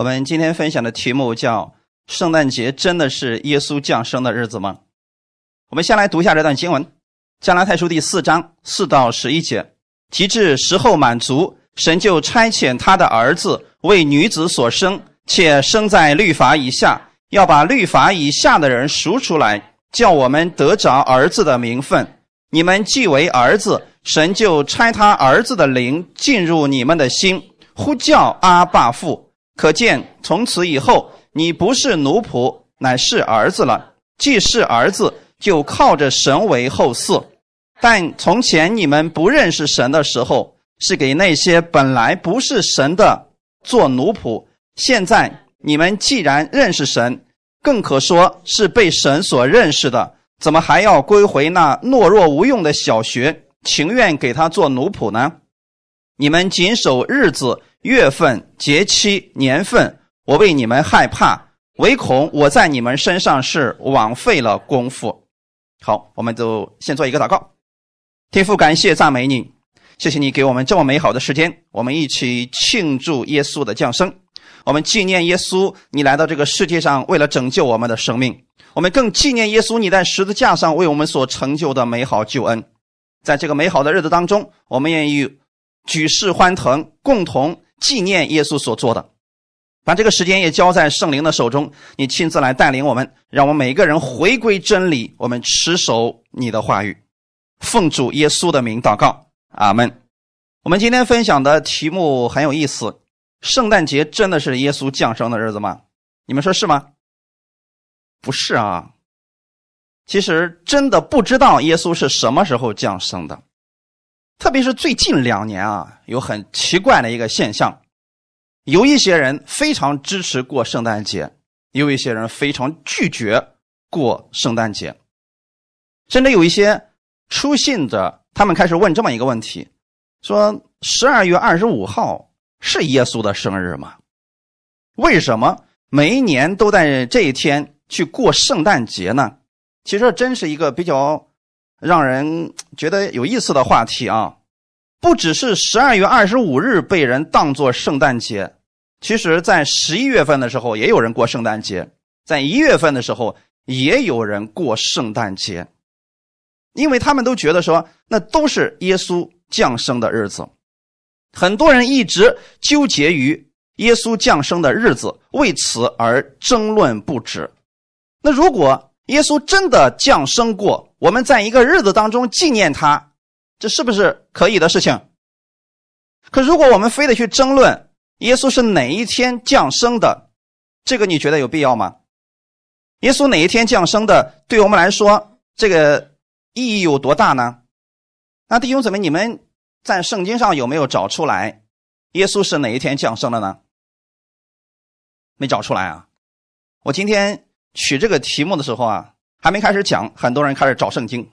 我们今天分享的题目叫“圣诞节真的是耶稣降生的日子吗？”我们先来读一下这段经文，《加拉太书》第四章四到十一节：“提至时候满足，神就差遣他的儿子为女子所生，且生在律法以下，要把律法以下的人赎出来，叫我们得着儿子的名分。你们既为儿子，神就差他儿子的灵进入你们的心，呼叫阿爸父。”可见，从此以后，你不是奴仆，乃是儿子了。既是儿子，就靠着神为后嗣。但从前你们不认识神的时候，是给那些本来不是神的做奴仆。现在你们既然认识神，更可说是被神所认识的，怎么还要归回那懦弱无用的小学，情愿给他做奴仆呢？你们谨守日子。月份、节期、年份，我为你们害怕，唯恐我在你们身上是枉费了功夫。好，我们就先做一个祷告。天父，感谢赞美你，谢谢你给我们这么美好的时间，我们一起庆祝耶稣的降生。我们纪念耶稣，你来到这个世界上，为了拯救我们的生命。我们更纪念耶稣，你在十字架上为我们所成就的美好救恩。在这个美好的日子当中，我们愿意举世欢腾，共同。纪念耶稣所做的，把这个时间也交在圣灵的手中，你亲自来带领我们，让我们每一个人回归真理，我们持守你的话语，奉主耶稣的名祷告，阿门。我们今天分享的题目很有意思：圣诞节真的是耶稣降生的日子吗？你们说是吗？不是啊，其实真的不知道耶稣是什么时候降生的。特别是最近两年啊，有很奇怪的一个现象，有一些人非常支持过圣诞节，有一些人非常拒绝过圣诞节，甚至有一些出信者，他们开始问这么一个问题：说十二月二十五号是耶稣的生日吗？为什么每一年都在这一天去过圣诞节呢？其实真是一个比较。让人觉得有意思的话题啊，不只是十二月二十五日被人当作圣诞节，其实，在十一月份的时候也有人过圣诞节，在一月份的时候也有人过圣诞节，因为他们都觉得说那都是耶稣降生的日子，很多人一直纠结于耶稣降生的日子，为此而争论不止。那如果，耶稣真的降生过，我们在一个日子当中纪念他，这是不是可以的事情？可如果我们非得去争论耶稣是哪一天降生的，这个你觉得有必要吗？耶稣哪一天降生的，对我们来说这个意义有多大呢？那弟兄姊妹，你们在圣经上有没有找出来耶稣是哪一天降生的呢？没找出来啊！我今天。取这个题目的时候啊，还没开始讲，很多人开始找圣经，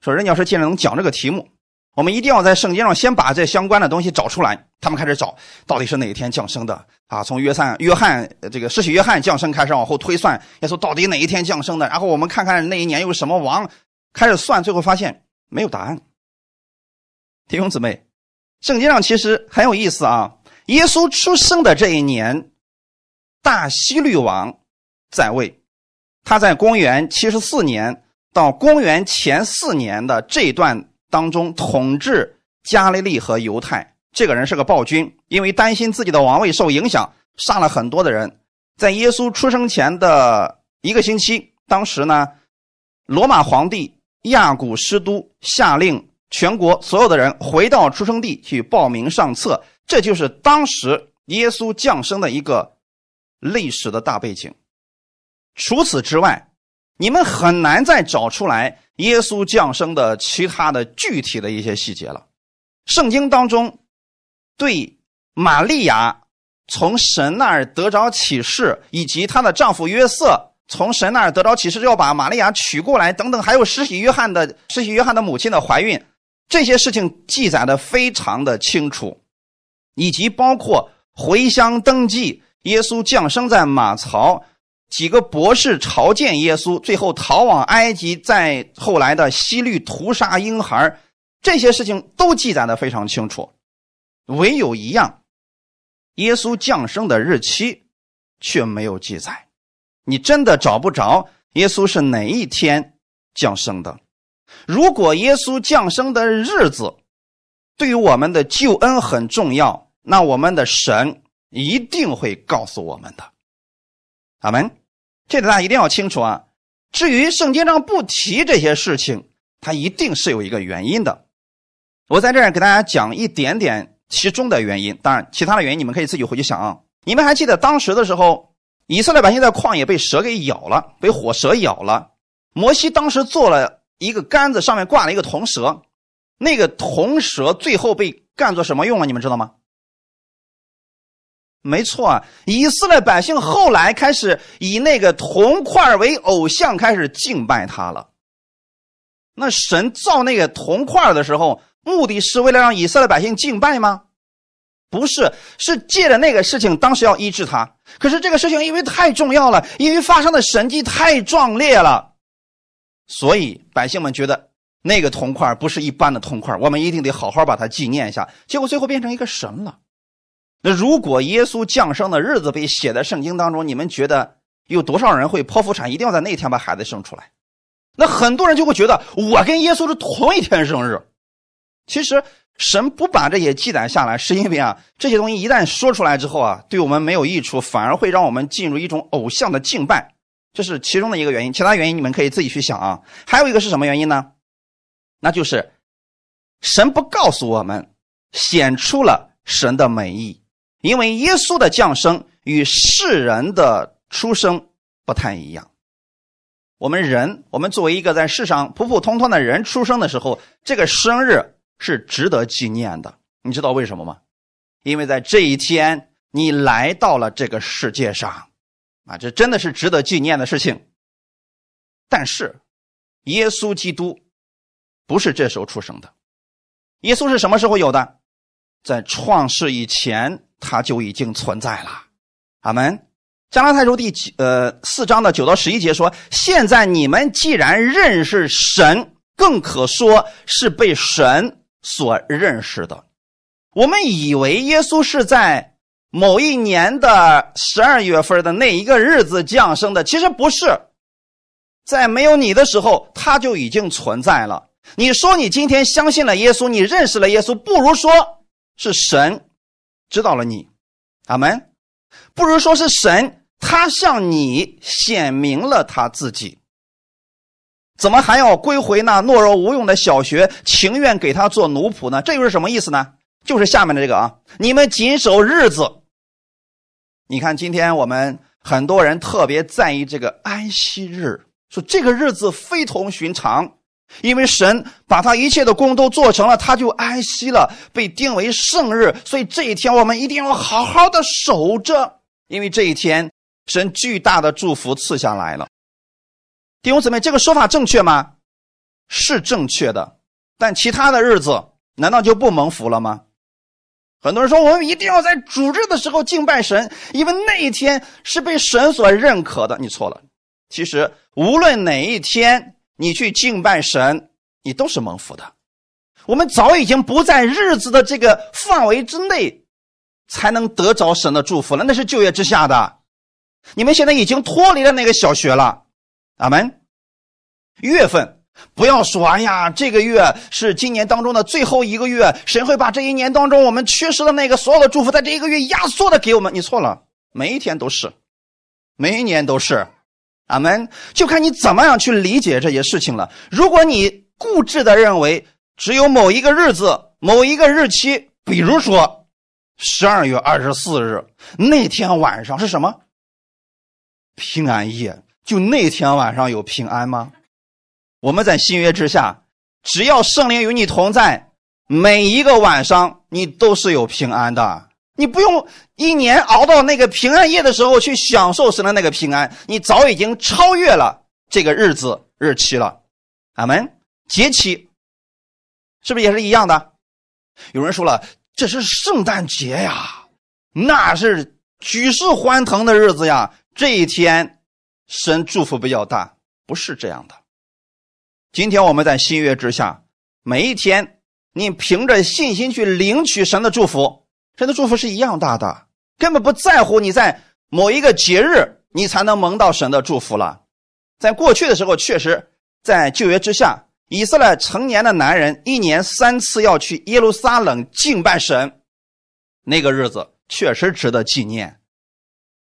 说任教师既然能讲这个题目，我们一定要在圣经上先把这相关的东西找出来。他们开始找，到底是哪一天降生的啊？从约翰约翰这个施洗约翰降生开始往后推算，耶稣到底哪一天降生的？然后我们看看那一年有什么王，开始算，最后发现没有答案。弟兄姊妹，圣经上其实很有意思啊。耶稣出生的这一年，大希律王在位。他在公元七十四年到公元前四年的这段当中统治加利利和犹太。这个人是个暴君，因为担心自己的王位受影响，杀了很多的人。在耶稣出生前的一个星期，当时呢，罗马皇帝亚古斯都下令全国所有的人回到出生地去报名上册。这就是当时耶稣降生的一个历史的大背景。除此之外，你们很难再找出来耶稣降生的其他的具体的一些细节了。圣经当中对玛利亚从神那儿得着启示，以及她的丈夫约瑟从神那儿得着启示，要把玛利亚娶过来等等，还有施洗约翰的施洗约翰的母亲的怀孕，这些事情记载的非常的清楚，以及包括回乡登记，耶稣降生在马槽。几个博士朝见耶稣，最后逃往埃及，在后来的西律屠杀婴孩，这些事情都记载的非常清楚。唯有一样，耶稣降生的日期却没有记载。你真的找不着耶稣是哪一天降生的。如果耶稣降生的日子对于我们的救恩很重要，那我们的神一定会告诉我们的。阿门。这大家一定要清楚啊。至于圣经上不提这些事情，它一定是有一个原因的。我在这儿给大家讲一点点其中的原因，当然其他的原因你们可以自己回去想啊。你们还记得当时的时候，以色列百姓在旷野被蛇给咬了，被火蛇咬了。摩西当时做了一个杆子，上面挂了一个铜蛇，那个铜蛇最后被干做什么用了？你们知道吗？没错啊，以色列百姓后来开始以那个铜块为偶像，开始敬拜他了。那神造那个铜块的时候，目的是为了让以色列百姓敬拜吗？不是，是借着那个事情，当时要医治他。可是这个事情因为太重要了，因为发生的神迹太壮烈了，所以百姓们觉得那个铜块不是一般的铜块，我们一定得好好把它纪念一下。结果最后变成一个神了。那如果耶稣降生的日子被写在圣经当中，你们觉得有多少人会剖腹产，一定要在那天把孩子生出来？那很多人就会觉得我跟耶稣是同一天生日。其实神不把这些记载下来，是因为啊，这些东西一旦说出来之后啊，对我们没有益处，反而会让我们进入一种偶像的敬拜，这是其中的一个原因。其他原因你们可以自己去想啊。还有一个是什么原因呢？那就是神不告诉我们，显出了神的美意。因为耶稣的降生与世人的出生不太一样。我们人，我们作为一个在世上普普通通的人出生的时候，这个生日是值得纪念的。你知道为什么吗？因为在这一天你来到了这个世界上，啊，这真的是值得纪念的事情。但是，耶稣基督不是这时候出生的。耶稣是什么时候有的？在创世以前。他就已经存在了，阿门。加拉太书第九呃四章的九到十一节说：“现在你们既然认识神，更可说是被神所认识的。我们以为耶稣是在某一年的十二月份的那一个日子降生的，其实不是，在没有你的时候他就已经存在了。你说你今天相信了耶稣，你认识了耶稣，不如说是神。”知道了你，阿门。不如说是神，他向你显明了他自己。怎么还要归回那懦弱无用的小学，情愿给他做奴仆呢？这又是什么意思呢？就是下面的这个啊，你们谨守日子。你看，今天我们很多人特别在意这个安息日，说这个日子非同寻常。因为神把他一切的功都做成了，他就安息了，被定为圣日。所以这一天我们一定要好好的守着，因为这一天神巨大的祝福赐下来了。弟兄姊妹，这个说法正确吗？是正确的，但其他的日子难道就不蒙福了吗？很多人说我们一定要在主日的时候敬拜神，因为那一天是被神所认可的。你错了，其实无论哪一天。你去敬拜神，你都是蒙福的。我们早已经不在日子的这个范围之内，才能得着神的祝福了。那是旧约之下的，你们现在已经脱离了那个小学了。阿门。月份不要说，哎呀，这个月是今年当中的最后一个月，神会把这一年当中我们缺失的那个所有的祝福，在这一个月压缩的给我们。你错了，每一天都是，每一年都是。阿门，就看你怎么样去理解这些事情了。如果你固执的认为只有某一个日子、某一个日期，比如说十二月二十四日那天晚上是什么？平安夜，就那天晚上有平安吗？我们在新约之下，只要圣灵与你同在，每一个晚上你都是有平安的。你不用一年熬到那个平安夜的时候去享受神的那个平安，你早已经超越了这个日子日期了。阿门。节期是不是也是一样的？有人说了，这是圣诞节呀，那是举世欢腾的日子呀。这一天，神祝福比较大，不是这样的。今天我们在新约之下，每一天，你凭着信心去领取神的祝福。神的祝福是一样大的，根本不在乎你在某一个节日，你才能蒙到神的祝福了。在过去的时候，确实在旧约之下，以色列成年的男人一年三次要去耶路撒冷敬拜神，那个日子确实值得纪念，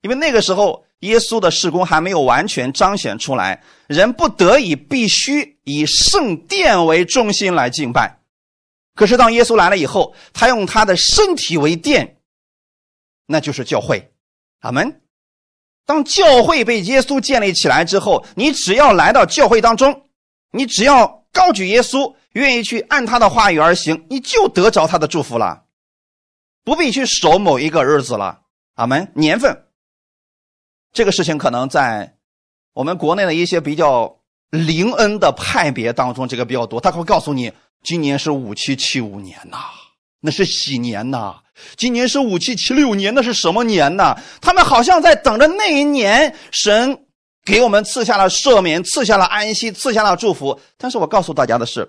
因为那个时候耶稣的事工还没有完全彰显出来，人不得已必须以圣殿为中心来敬拜。可是当耶稣来了以后，他用他的身体为殿，那就是教会。阿门。当教会被耶稣建立起来之后，你只要来到教会当中，你只要高举耶稣，愿意去按他的话语而行，你就得着他的祝福了，不必去守某一个日子了。阿门。年份，这个事情可能在我们国内的一些比较灵恩的派别当中，这个比较多，他会告诉你，今年是五七七五年呐，那是喜年呐。今年是五七七六年，那是什么年呢？他们好像在等着那一年，神给我们赐下了赦免，赐下了安息，赐下了祝福。但是我告诉大家的是，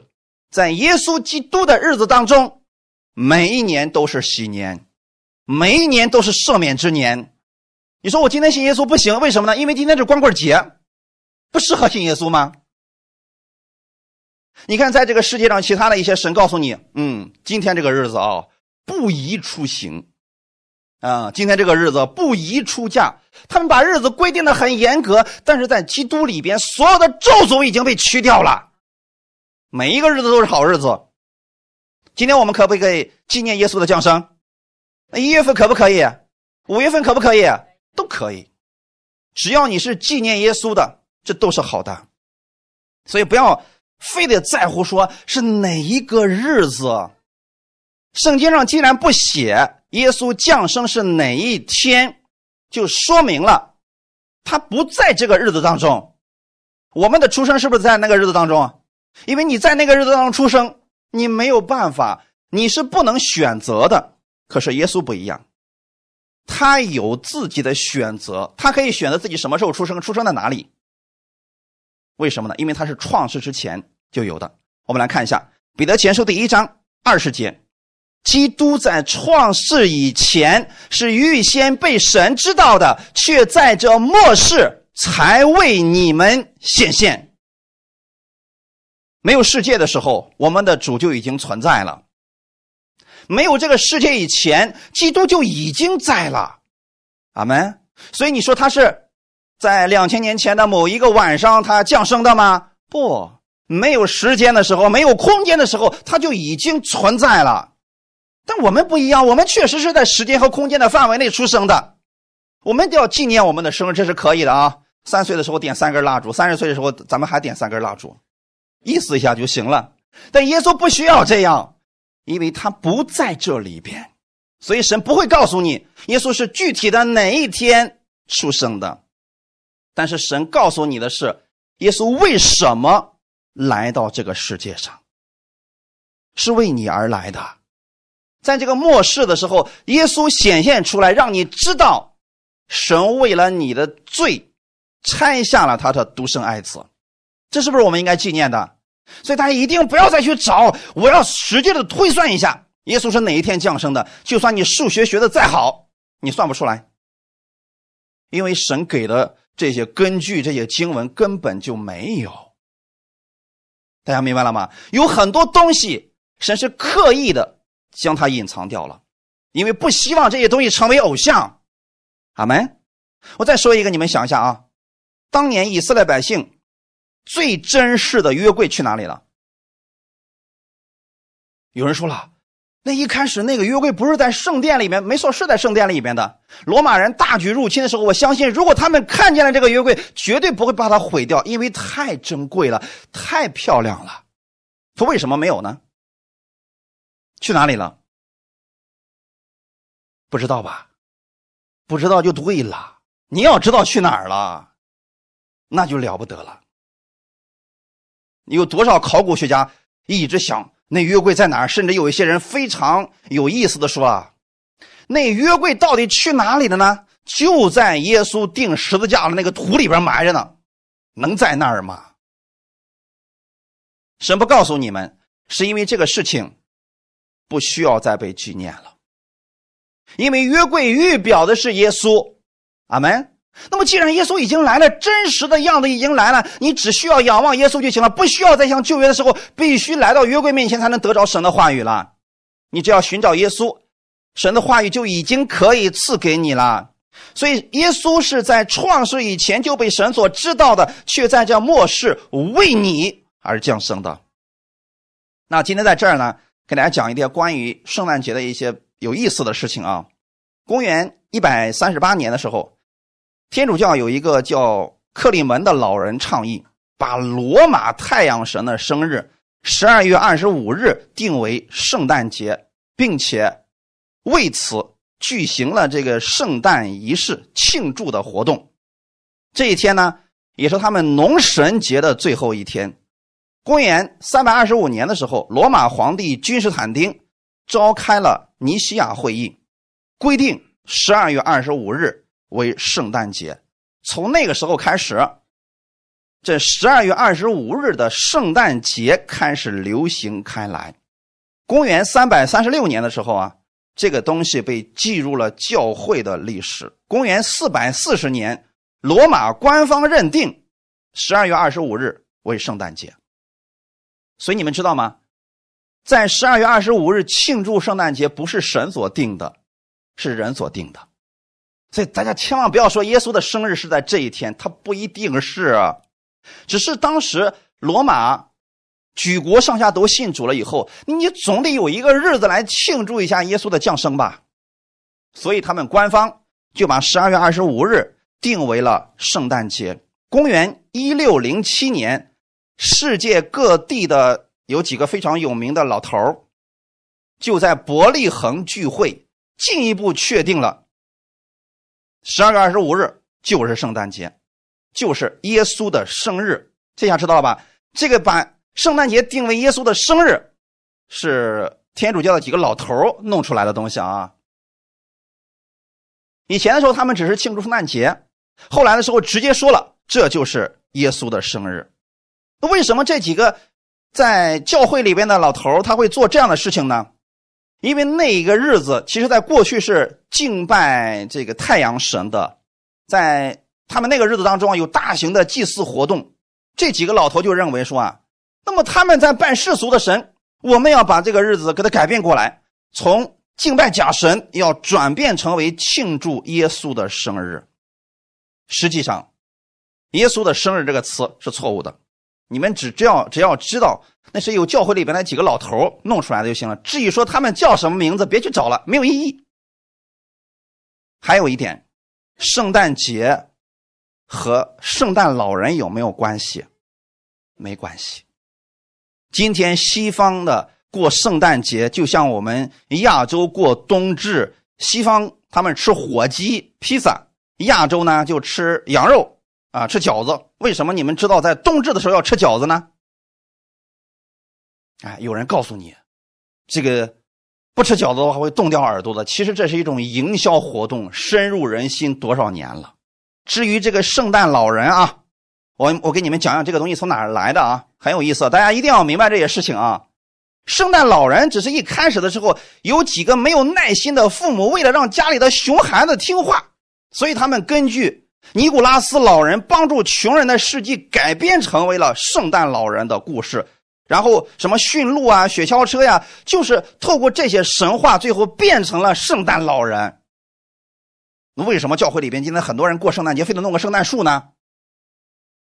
在耶稣基督的日子当中，每一年都是喜年，每一年都是赦免之年。你说我今天信耶稣不行，为什么呢？因为今天是光棍节，不适合信耶稣吗？你看，在这个世界上，其他的一些神告诉你，嗯，今天这个日子啊。不宜出行，啊，今天这个日子不宜出嫁。他们把日子规定的很严格，但是在基督里边，所有的咒诅已经被去掉了，每一个日子都是好日子。今天我们可不可以纪念耶稣的降生？那一月份可不可以？五月份可不可以？都可以，只要你是纪念耶稣的，这都是好的。所以不要非得在乎说是哪一个日子。圣经上既然不写耶稣降生是哪一天，就说明了他不在这个日子当中。我们的出生是不是在那个日子当中？因为你在那个日子当中出生，你没有办法，你是不能选择的。可是耶稣不一样，他有自己的选择，他可以选择自己什么时候出生，出生在哪里。为什么呢？因为他是创世之前就有的。我们来看一下《彼得前书》第一章二十节。基督在创世以前是预先被神知道的，却在这末世才为你们显现。没有世界的时候，我们的主就已经存在了；没有这个世界以前，基督就已经在了。阿门。所以你说他是在两千年前的某一个晚上他降生的吗？不，没有时间的时候，没有空间的时候，他就已经存在了。但我们不一样，我们确实是在时间和空间的范围内出生的，我们都要纪念我们的生日，这是可以的啊。三岁的时候点三根蜡烛，三十岁的时候咱们还点三根蜡烛，意思一下就行了。但耶稣不需要这样，因为他不在这里边，所以神不会告诉你耶稣是具体的哪一天出生的。但是神告诉你的是，耶稣为什么来到这个世界上，是为你而来的。在这个末世的时候，耶稣显现出来，让你知道，神为了你的罪，拆下了他的独生爱子，这是不是我们应该纪念的？所以大家一定不要再去找，我要使劲的推算一下，耶稣是哪一天降生的？就算你数学学的再好，你算不出来，因为神给的这些根据、这些经文根本就没有。大家明白了吗？有很多东西，神是刻意的。将它隐藏掉了，因为不希望这些东西成为偶像。阿门。我再说一个，你们想一下啊，当年以色列百姓最珍视的约柜去哪里了？有人说了，那一开始那个约柜不是在圣殿里面？没错，是在圣殿里面的。罗马人大举入侵的时候，我相信如果他们看见了这个约柜，绝对不会把它毁掉，因为太珍贵了，太漂亮了。他为什么没有呢？去哪里了？不知道吧？不知道就对了。你要知道去哪儿了，那就了不得了。有多少考古学家一直想那约柜在哪儿？甚至有一些人非常有意思的说啊，那约柜到底去哪里了呢？就在耶稣钉十字架的那个土里边埋着呢，能在那儿吗？神不告诉你们，是因为这个事情。不需要再被纪念了，因为约柜预表的是耶稣，阿门。那么，既然耶稣已经来了，真实的样子已经来了，你只需要仰望耶稣就行了，不需要再像旧约的时候必须来到约柜面前才能得着神的话语了。你只要寻找耶稣，神的话语就已经可以赐给你了。所以，耶稣是在创世以前就被神所知道的，却在这末世为你而降生的。那今天在这儿呢，给大家讲一点关于圣诞节的一些有意思的事情啊。公元一百三十八年的时候。天主教有一个叫克里门的老人倡议，把罗马太阳神的生日十二月二十五日定为圣诞节，并且为此举行了这个圣诞仪式庆祝的活动。这一天呢，也是他们农神节的最后一天。公元三百二十五年的时候，罗马皇帝君士坦丁召开了尼西亚会议，规定十二月二十五日。为圣诞节，从那个时候开始，这十二月二十五日的圣诞节开始流行开来。公元三百三十六年的时候啊，这个东西被记入了教会的历史。公元四百四十年，罗马官方认定十二月二十五日为圣诞节。所以你们知道吗？在十二月二十五日庆祝圣诞节，不是神所定的，是人所定的。所以大家千万不要说耶稣的生日是在这一天，他不一定是，只是当时罗马举国上下都信主了以后，你总得有一个日子来庆祝一下耶稣的降生吧。所以他们官方就把十二月二十五日定为了圣诞节。公元一六零七年，世界各地的有几个非常有名的老头就在伯利恒聚会，进一步确定了。十二月二十五日就是圣诞节，就是耶稣的生日。这下知道了吧？这个把圣诞节定为耶稣的生日，是天主教的几个老头弄出来的东西啊。以前的时候，他们只是庆祝圣诞节，后来的时候直接说了，这就是耶稣的生日。那为什么这几个在教会里边的老头他会做这样的事情呢？因为那一个日子，其实在过去是敬拜这个太阳神的，在他们那个日子当中啊，有大型的祭祀活动。这几个老头就认为说啊，那么他们在拜世俗的神，我们要把这个日子给他改变过来，从敬拜假神要转变成为庆祝耶稣的生日。实际上，耶稣的生日这个词是错误的。你们只只要只要知道那是有教会里边那几个老头弄出来的就行了。至于说他们叫什么名字，别去找了，没有意义。还有一点，圣诞节和圣诞老人有没有关系？没关系。今天西方的过圣诞节，就像我们亚洲过冬至，西方他们吃火鸡、披萨，亚洲呢就吃羊肉。啊，吃饺子，为什么你们知道在冬至的时候要吃饺子呢？哎，有人告诉你，这个不吃饺子的话会冻掉耳朵的。其实这是一种营销活动，深入人心多少年了。至于这个圣诞老人啊，我我给你们讲讲这个东西从哪儿来的啊，很有意思。大家一定要明白这些事情啊。圣诞老人只是一开始的时候有几个没有耐心的父母，为了让家里的熊孩子听话，所以他们根据。尼古拉斯老人帮助穷人的事迹改编成为了圣诞老人的故事，然后什么驯鹿啊、雪橇车呀，就是透过这些神话，最后变成了圣诞老人。那为什么教会里边今天很多人过圣诞节非得弄个圣诞树呢？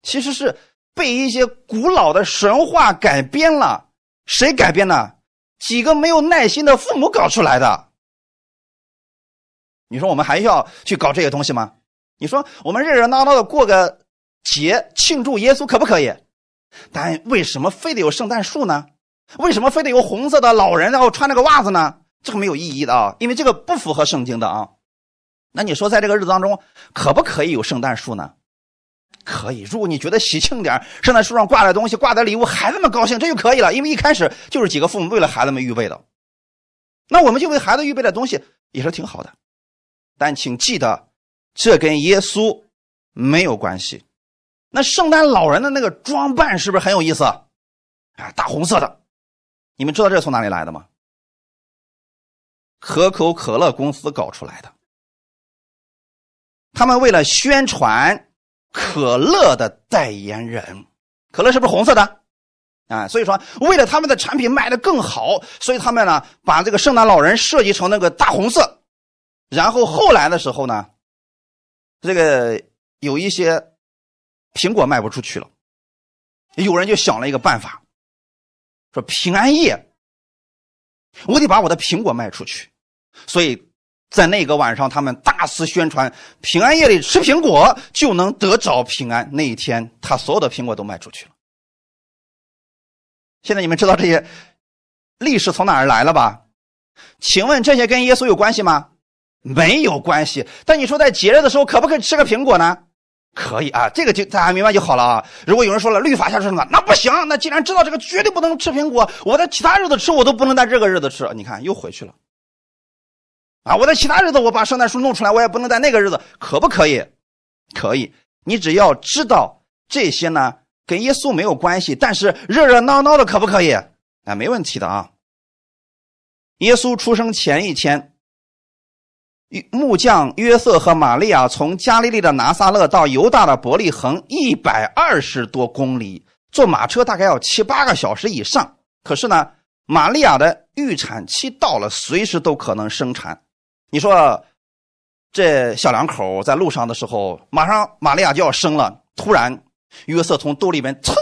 其实是被一些古老的神话改编了。谁改编的？几个没有耐心的父母搞出来的。你说我们还要去搞这些东西吗？你说我们热热闹闹的过个节庆祝耶稣可不可以？但为什么非得有圣诞树呢？为什么非得有红色的老人然后穿那个袜子呢？这个没有意义的啊，因为这个不符合圣经的啊。那你说在这个日子当中可不可以有圣诞树呢？可以，如果你觉得喜庆点圣诞树上挂的东西、挂的礼物，孩子们高兴，这就可以了。因为一开始就是几个父母为了孩子们预备的，那我们就为孩子预备的东西也是挺好的。但请记得。这跟耶稣没有关系。那圣诞老人的那个装扮是不是很有意思？啊，大红色的，你们知道这是从哪里来的吗？可口可乐公司搞出来的。他们为了宣传可乐的代言人，可乐是不是红色的？啊，所以说为了他们的产品卖的更好，所以他们呢把这个圣诞老人设计成那个大红色。然后后来的时候呢，这个有一些苹果卖不出去了，有人就想了一个办法，说平安夜我得把我的苹果卖出去，所以在那个晚上他们大肆宣传平安夜里吃苹果就能得着平安。那一天他所有的苹果都卖出去了。现在你们知道这些历史从哪儿来了吧？请问这些跟耶稣有关系吗？没有关系。但你说在节日的时候可不可以吃个苹果呢？可以啊，这个就大家明白就好了啊。如果有人说了律法下说什么，那不行。那既然知道这个绝对不能吃苹果，我在其他日子吃我都不能在这个日子吃。你看又回去了啊！我在其他日子我把圣诞树弄出来，我也不能在那个日子，可不可以？可以。你只要知道这些呢。跟耶稣没有关系，但是热热闹闹的可不可以？啊，没问题的啊。耶稣出生前一天，木匠约瑟和玛利亚从加利利的拿撒勒到犹大的伯利恒一百二十多公里，坐马车大概要七八个小时以上。可是呢，玛利亚的预产期到了，随时都可能生产。你说，这小两口在路上的时候，马上玛利亚就要生了，突然。约瑟从兜里面噌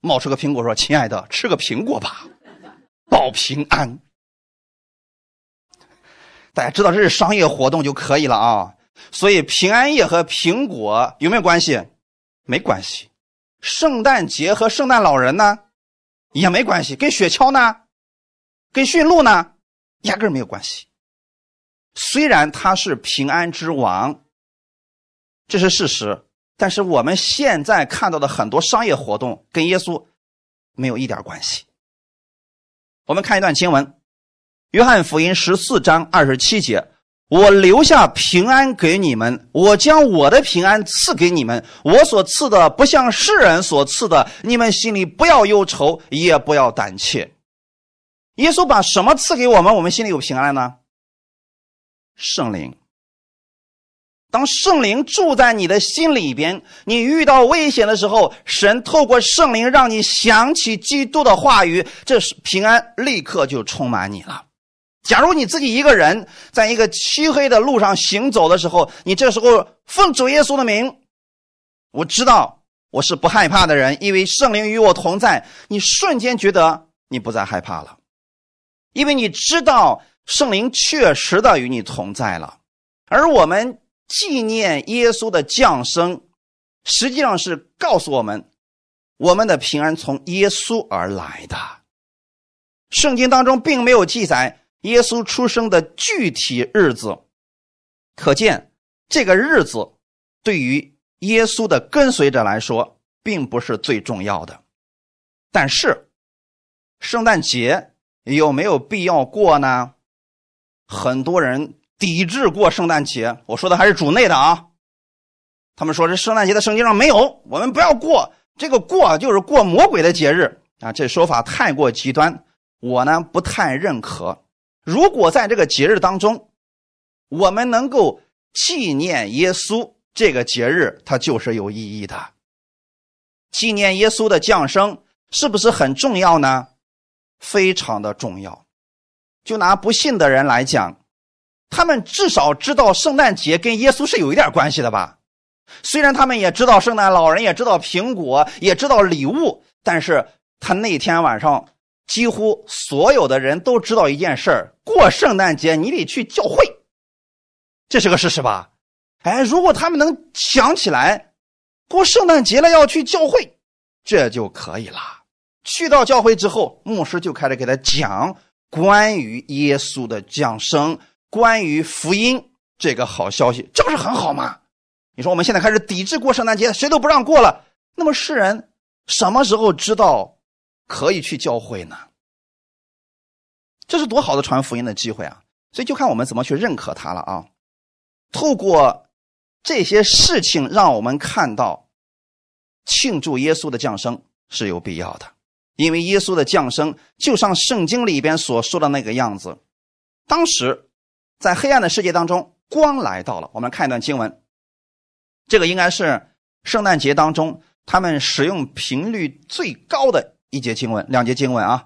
冒出个苹果，说：“亲爱的，吃个苹果吧，保平安。”大家知道这是商业活动就可以了啊。所以平安夜和苹果有没有关系？没关系。圣诞节和圣诞老人呢，也没关系。跟雪橇呢，跟驯鹿呢，压根没有关系。虽然他是平安之王，这是事实。但是我们现在看到的很多商业活动跟耶稣没有一点关系。我们看一段经文，《约翰福音》十四章二十七节：“我留下平安给你们，我将我的平安赐给你们。我所赐的不像世人所赐的，你们心里不要忧愁，也不要胆怯。”耶稣把什么赐给我们？我们心里有平安呢？圣灵。当圣灵住在你的心里边，你遇到危险的时候，神透过圣灵让你想起基督的话语，这是平安立刻就充满你了。假如你自己一个人在一个漆黑的路上行走的时候，你这时候奉主耶稣的名，我知道我是不害怕的人，因为圣灵与我同在。你瞬间觉得你不再害怕了，因为你知道圣灵确实的与你同在了，而我们。纪念耶稣的降生，实际上是告诉我们，我们的平安从耶稣而来的。圣经当中并没有记载耶稣出生的具体日子，可见这个日子对于耶稣的跟随者来说并不是最重要的。但是，圣诞节有没有必要过呢？很多人。抵制过圣诞节，我说的还是主内的啊。他们说这圣诞节的圣经上没有，我们不要过这个过就是过魔鬼的节日啊。这说法太过极端，我呢不太认可。如果在这个节日当中，我们能够纪念耶稣，这个节日它就是有意义的。纪念耶稣的降生是不是很重要呢？非常的重要。就拿不信的人来讲。他们至少知道圣诞节跟耶稣是有一点关系的吧？虽然他们也知道圣诞老人，也知道苹果，也知道礼物，但是他那天晚上几乎所有的人都知道一件事儿：过圣诞节你得去教会，这是个事实吧？哎，如果他们能想起来过圣诞节了要去教会，这就可以了。去到教会之后，牧师就开始给他讲关于耶稣的降生。关于福音这个好消息，这不是很好吗？你说我们现在开始抵制过圣诞节，谁都不让过了。那么世人什么时候知道可以去教会呢？这是多好的传福音的机会啊！所以就看我们怎么去认可它了啊。透过这些事情，让我们看到庆祝耶稣的降生是有必要的，因为耶稣的降生就像圣经里边所说的那个样子，当时。在黑暗的世界当中，光来到了。我们看一段经文，《这个应该是圣诞节当中他们使用频率最高的一节经文，两节经文啊。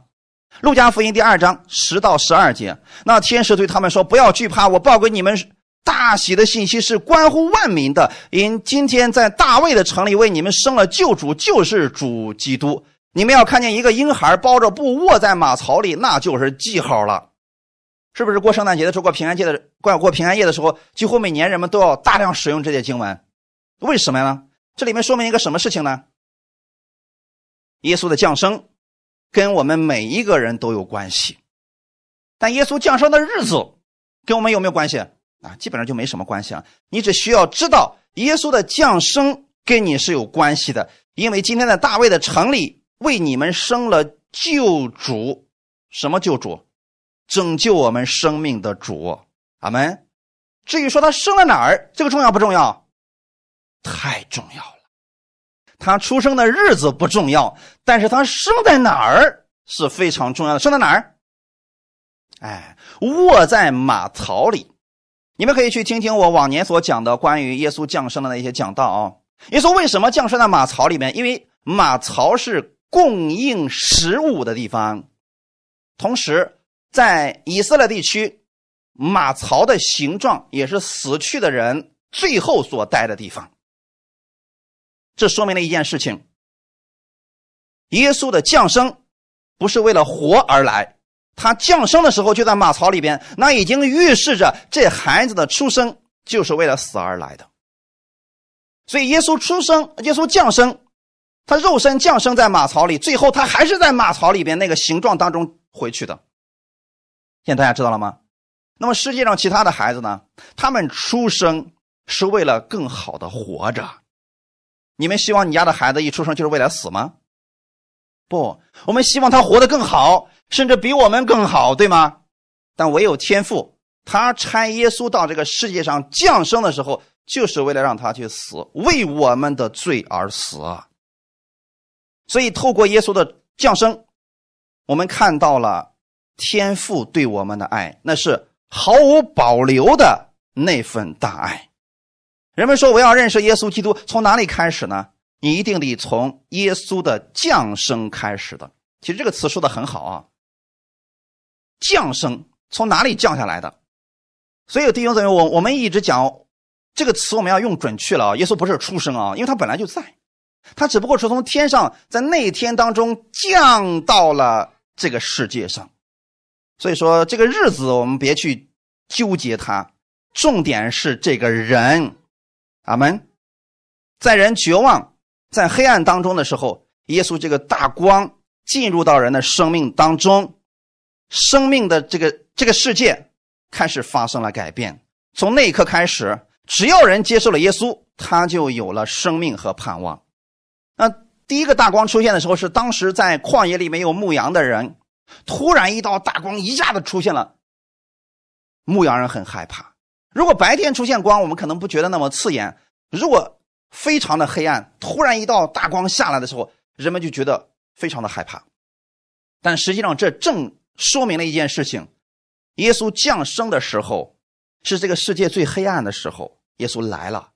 路加福音第二章十到十二节，那天使对他们说：“不要惧怕，我报给你们大喜的信息是关乎万民的，因今天在大卫的城里为你们生了救主，就是主基督。你们要看见一个婴孩包着布卧在马槽里，那就是记号了。是不是过圣诞节的时候，过平安节的过过平安夜的时候，几乎每年人们都要大量使用这些经文？为什么呢？这里面说明一个什么事情呢？耶稣的降生。”跟我们每一个人都有关系，但耶稣降生的日子跟我们有没有关系啊？基本上就没什么关系啊。你只需要知道耶稣的降生跟你是有关系的，因为今天在大卫的城里为你们生了救主，什么救主？拯救我们生命的主。阿门。至于说他生在哪儿，这个重要不重要？太重要。他出生的日子不重要，但是他生在哪儿是非常重要的。生在哪儿？哎，卧在马槽里。你们可以去听听我往年所讲的关于耶稣降生的那些讲道啊。耶稣为什么降生在马槽里面？因为马槽是供应食物的地方，同时在以色列地区，马槽的形状也是死去的人最后所待的地方。这说明了一件事情：耶稣的降生不是为了活而来，他降生的时候就在马槽里边，那已经预示着这孩子的出生就是为了死而来的。所以，耶稣出生，耶稣降生，他肉身降生在马槽里，最后他还是在马槽里边那个形状当中回去的。现在大家知道了吗？那么，世界上其他的孩子呢？他们出生是为了更好的活着。你们希望你家的孩子一出生就是为了死吗？不，我们希望他活得更好，甚至比我们更好，对吗？但唯有天父，他差耶稣到这个世界上降生的时候，就是为了让他去死，为我们的罪而死。所以，透过耶稣的降生，我们看到了天父对我们的爱，那是毫无保留的那份大爱。人们说我要认识耶稣基督，从哪里开始呢？你一定得从耶稣的降生开始的。其实这个词说的很好啊，降生从哪里降下来的？所以弟兄姊妹，我我们一直讲这个词，我们要用准确了啊。耶稣不是出生啊，因为他本来就在，他只不过是从天上在那天当中降到了这个世界上。所以说这个日子我们别去纠结它，重点是这个人。阿门，在人绝望、在黑暗当中的时候，耶稣这个大光进入到人的生命当中，生命的这个这个世界开始发生了改变。从那一刻开始，只要人接受了耶稣，他就有了生命和盼望。那第一个大光出现的时候，是当时在旷野里没有牧羊的人，突然一道大光一下子出现了，牧羊人很害怕。如果白天出现光，我们可能不觉得那么刺眼；如果非常的黑暗，突然一道大光下来的时候，人们就觉得非常的害怕。但实际上，这正说明了一件事情：耶稣降生的时候，是这个世界最黑暗的时候，耶稣来了，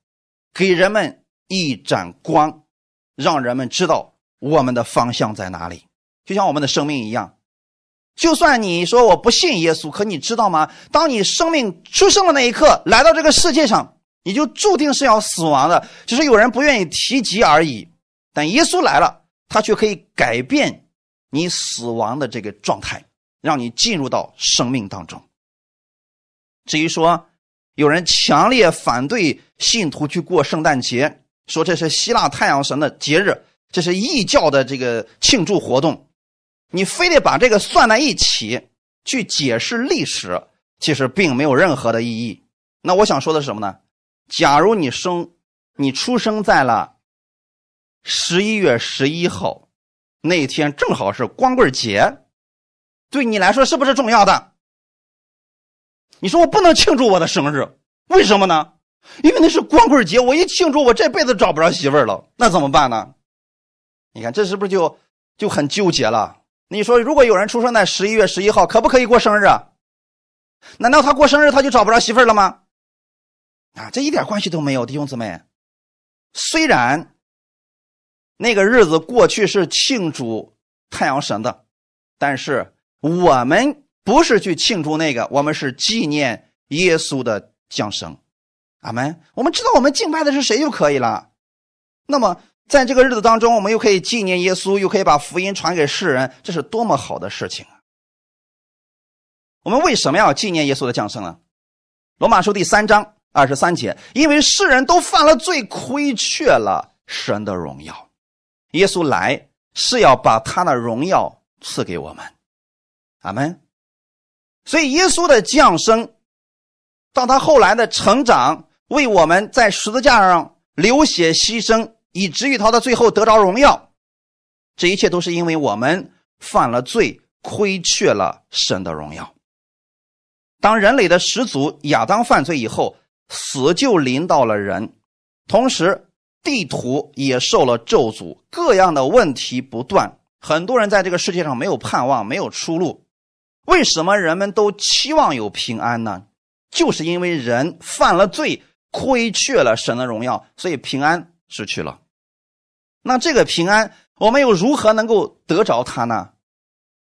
给人们一盏光，让人们知道我们的方向在哪里，就像我们的生命一样。就算你说我不信耶稣，可你知道吗？当你生命出生的那一刻，来到这个世界上，你就注定是要死亡的，只是有人不愿意提及而已。但耶稣来了，他却可以改变你死亡的这个状态，让你进入到生命当中。至于说有人强烈反对信徒去过圣诞节，说这是希腊太阳神的节日，这是异教的这个庆祝活动。你非得把这个算在一起去解释历史，其实并没有任何的意义。那我想说的是什么呢？假如你生，你出生在了十一月十一号那天，正好是光棍节，对你来说是不是重要的？你说我不能庆祝我的生日，为什么呢？因为那是光棍节，我一庆祝，我这辈子找不着媳妇了，那怎么办呢？你看这是不是就就很纠结了？你说，如果有人出生在十一月十一号，可不可以过生日啊？难道他过生日他就找不着媳妇了吗？啊，这一点关系都没有，弟兄姊妹。虽然那个日子过去是庆祝太阳神的，但是我们不是去庆祝那个，我们是纪念耶稣的降生。阿门。我们知道我们敬拜的是谁就可以了。那么在这个日子当中，我们又可以纪念耶稣，又可以把福音传给世人，这是多么好的事情啊！我们为什么要纪念耶稣的降生呢？罗马书第三章二十三节，因为世人都犯了罪，亏缺了神的荣耀。耶稣来是要把他的荣耀赐给我们。阿门。所以耶稣的降生，到他后来的成长，为我们在十字架上流血牺牲，以至于他的最后得着荣耀，这一切都是因为我们犯了罪，亏缺了神的荣耀。当人类的始祖亚当犯罪以后，死就临到了人，同时地图也受了咒诅，各样的问题不断。很多人在这个世界上没有盼望，没有出路。为什么人们都期望有平安呢？就是因为人犯了罪，亏缺了神的荣耀，所以平安失去了。那这个平安，我们又如何能够得着它呢？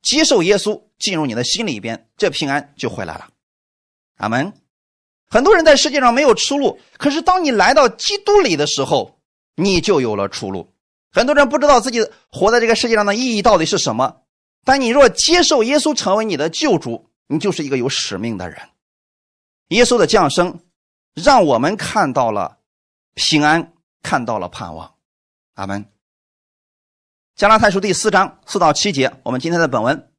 接受耶稣进入你的心里边，这平安就回来了。阿门。很多人在世界上没有出路，可是当你来到基督里的时候，你就有了出路。很多人不知道自己活在这个世界上的意义到底是什么，但你若接受耶稣成为你的救主，你就是一个有使命的人。耶稣的降生，让我们看到了平安，看到了盼望。阿门。加拉太书第四章四到七节，我们今天的本文。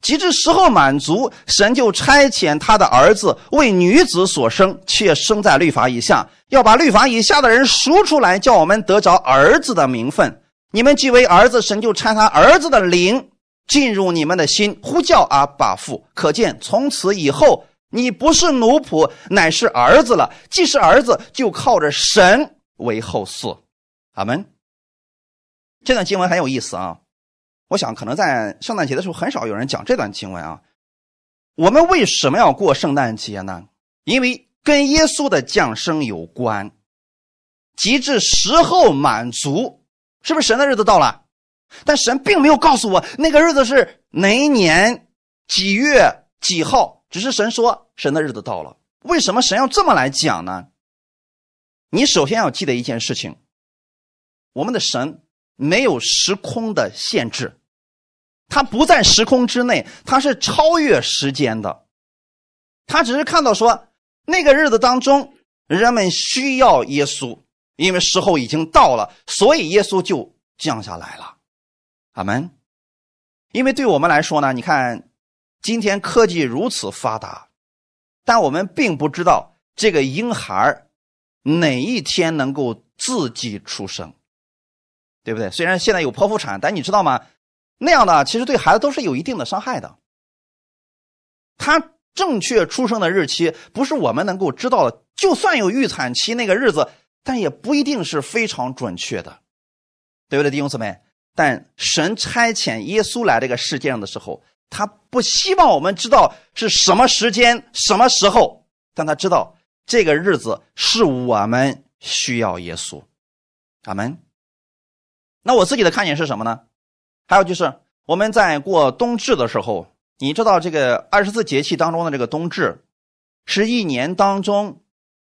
及至时候满足，神就差遣他的儿子为女子所生，却生在律法以下，要把律法以下的人赎出来，叫我们得着儿子的名分。你们既为儿子，神就差他儿子的灵进入你们的心，呼叫阿爸父。可见从此以后，你不是奴仆，乃是儿子了。既是儿子，就靠着神为后嗣。阿门。这段经文很有意思啊。我想，可能在圣诞节的时候，很少有人讲这段经文啊。我们为什么要过圣诞节呢？因为跟耶稣的降生有关。极致时候满足，是不是神的日子到了？但神并没有告诉我那个日子是哪一年几月几号，只是神说神的日子到了。为什么神要这么来讲呢？你首先要记得一件事情：我们的神。没有时空的限制，他不在时空之内，他是超越时间的。他只是看到说，那个日子当中，人们需要耶稣，因为时候已经到了，所以耶稣就降下来了。阿门。因为对我们来说呢，你看，今天科技如此发达，但我们并不知道这个婴孩哪一天能够自己出生。对不对？虽然现在有剖腹产，但你知道吗？那样的其实对孩子都是有一定的伤害的。他正确出生的日期不是我们能够知道的，就算有预产期那个日子，但也不一定是非常准确的，对不对，弟兄姊妹？但神差遣耶稣来这个世界上的时候，他不希望我们知道是什么时间、什么时候，但他知道这个日子是我们需要耶稣。阿门。那我自己的看见是什么呢？还有就是我们在过冬至的时候，你知道这个二十四节气当中的这个冬至，是一年当中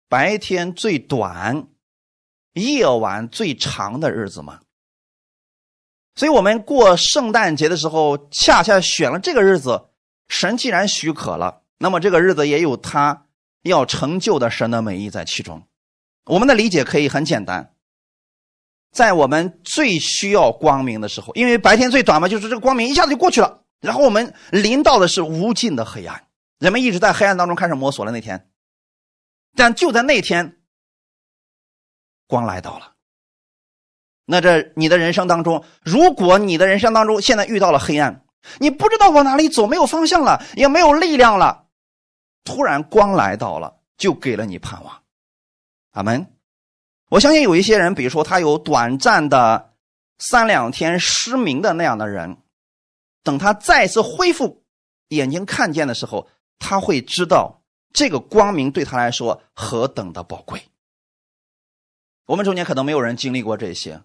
白天最短、夜晚最长的日子吗？所以我们过圣诞节的时候，恰恰选了这个日子。神既然许可了，那么这个日子也有他要成就的神的美意在其中。我们的理解可以很简单。在我们最需要光明的时候，因为白天最短嘛，就是这个光明一下子就过去了。然后我们临到的是无尽的黑暗，人们一直在黑暗当中开始摸索了。那天，但就在那天，光来到了。那这你的人生当中，如果你的人生当中现在遇到了黑暗，你不知道往哪里走，没有方向了，也没有力量了，突然光来到了，就给了你盼望。阿门。我相信有一些人，比如说他有短暂的三两天失明的那样的人，等他再次恢复眼睛看见的时候，他会知道这个光明对他来说何等的宝贵。我们中间可能没有人经历过这些。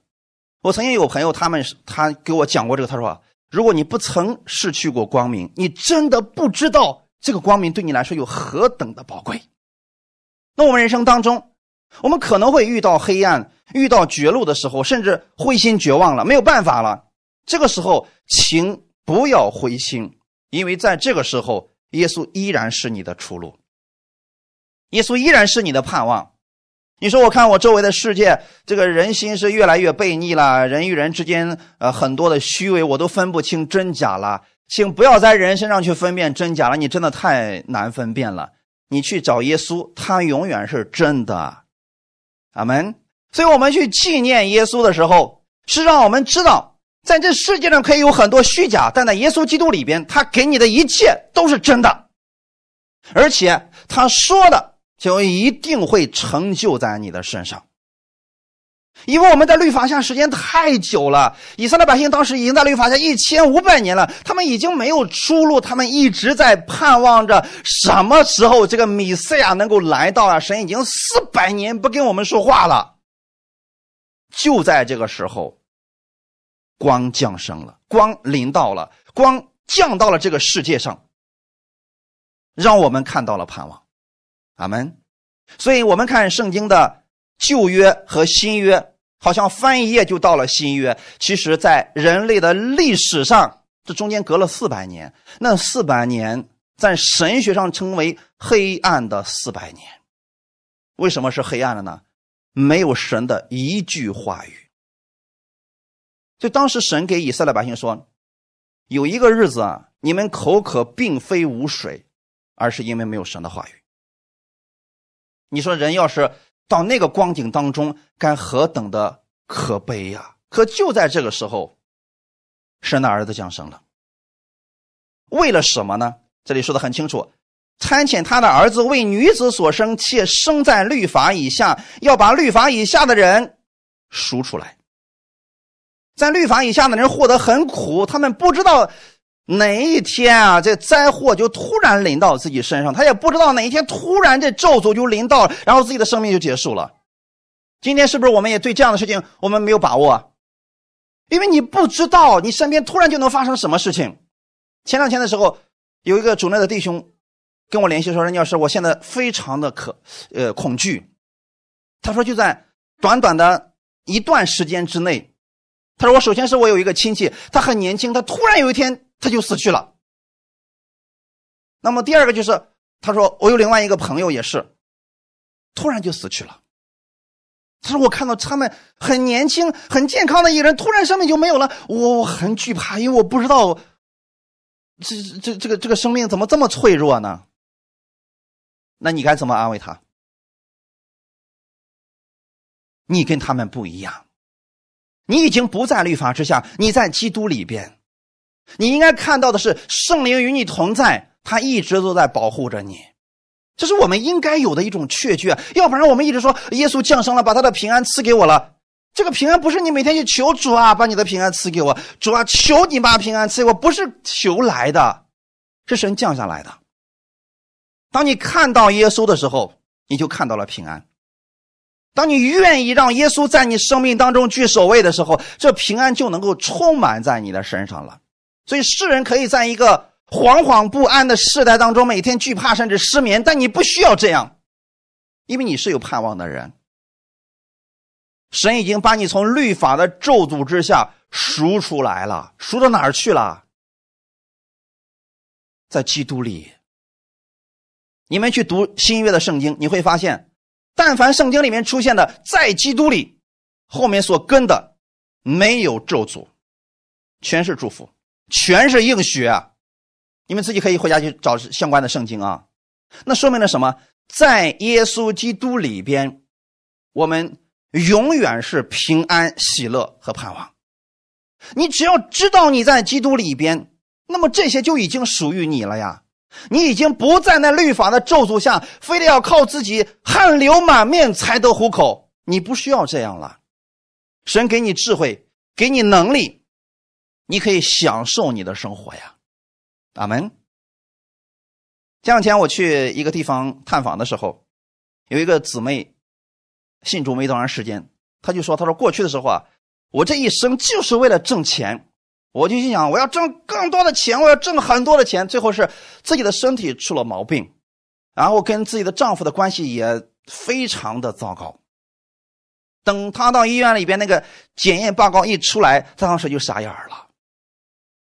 我曾经有朋友，他们他给我讲过这个，他说：“如果你不曾失去过光明，你真的不知道这个光明对你来说有何等的宝贵。”那我们人生当中，我们可能会遇到黑暗、遇到绝路的时候，甚至灰心绝望了，没有办法了。这个时候，请不要灰心，因为在这个时候，耶稣依然是你的出路，耶稣依然是你的盼望。你说，我看我周围的世界，这个人心是越来越悖逆了，人与人之间，呃，很多的虚伪，我都分不清真假了。请不要在人身上去分辨真假了，你真的太难分辨了。你去找耶稣，他永远是真的。阿门。所以，我们去纪念耶稣的时候，是让我们知道，在这世界上可以有很多虚假，但在耶稣基督里边，他给你的一切都是真的，而且他说的。就一定会成就在你的身上，因为我们在律法下时间太久了。以色列百姓当时已经在律法下一千五百年了，他们已经没有出路，他们一直在盼望着什么时候这个米赛亚能够来到啊！神已经四百年不跟我们说话了，就在这个时候，光降生了，光临到了，光降到了这个世界上，让我们看到了盼望。阿门。所以，我们看圣经的旧约和新约，好像翻一页就到了新约。其实，在人类的历史上，这中间隔了四百年。那四百年，在神学上称为黑暗的四百年。为什么是黑暗的呢？没有神的一句话语。就当时神给以色列百姓说：“有一个日子啊，你们口渴并非无水，而是因为没有神的话语。”你说人要是到那个光景当中，该何等的可悲呀！可就在这个时候，神的儿子降生了。为了什么呢？这里说的很清楚：参遣他的儿子为女子所生，且生在律法以下，要把律法以下的人赎出来。在律法以下的人活得很苦，他们不知道。哪一天啊，这灾祸就突然临到自己身上，他也不知道哪一天突然这咒诅就临到，然后自己的生命就结束了。今天是不是我们也对这样的事情我们没有把握？因为你不知道你身边突然就能发生什么事情。前两天的时候，有一个主内的弟兄跟我联系说：“任教师，我现在非常的可呃恐惧。”他说就在短短的一段时间之内，他说我首先是我有一个亲戚，他很年轻，他突然有一天。他就死去了。那么第二个就是，他说我有另外一个朋友也是，突然就死去了。他说我看到他们很年轻、很健康的一个人，突然生命就没有了，我很惧怕，因为我不知道这这这个这个生命怎么这么脆弱呢？那你该怎么安慰他？你跟他们不一样，你已经不在律法之下，你在基督里边。你应该看到的是圣灵与你同在，他一直都在保护着你，这是我们应该有的一种确据。要不然我们一直说耶稣降生了，把他的平安赐给我了。这个平安不是你每天去求主啊，把你的平安赐给我，主啊，求你把平安赐给我，不是求来的，是神降下来的。当你看到耶稣的时候，你就看到了平安。当你愿意让耶稣在你生命当中居首位的时候，这平安就能够充满在你的身上了。所以，世人可以在一个惶惶不安的世代当中，每天惧怕甚至失眠，但你不需要这样，因为你是有盼望的人。神已经把你从律法的咒诅之下赎出来了，赎到哪儿去了？在基督里。你们去读新约的圣经，你会发现，但凡圣经里面出现的“在基督里”，后面所跟的没有咒诅，全是祝福。全是应许啊，你们自己可以回家去找相关的圣经啊。那说明了什么？在耶稣基督里边，我们永远是平安、喜乐和盼望。你只要知道你在基督里边，那么这些就已经属于你了呀。你已经不在那律法的咒诅下，非得要靠自己汗流满面才得糊口。你不需要这样了，神给你智慧，给你能力。你可以享受你的生活呀，阿门。前两天我去一个地方探访的时候，有一个姊妹信主没多长时间，他就说：“他说过去的时候啊，我这一生就是为了挣钱，我就心想我要挣更多的钱，我要挣很多的钱。最后是自己的身体出了毛病，然后跟自己的丈夫的关系也非常的糟糕。等他到医院里边，那个检验报告一出来，他当时就傻眼了。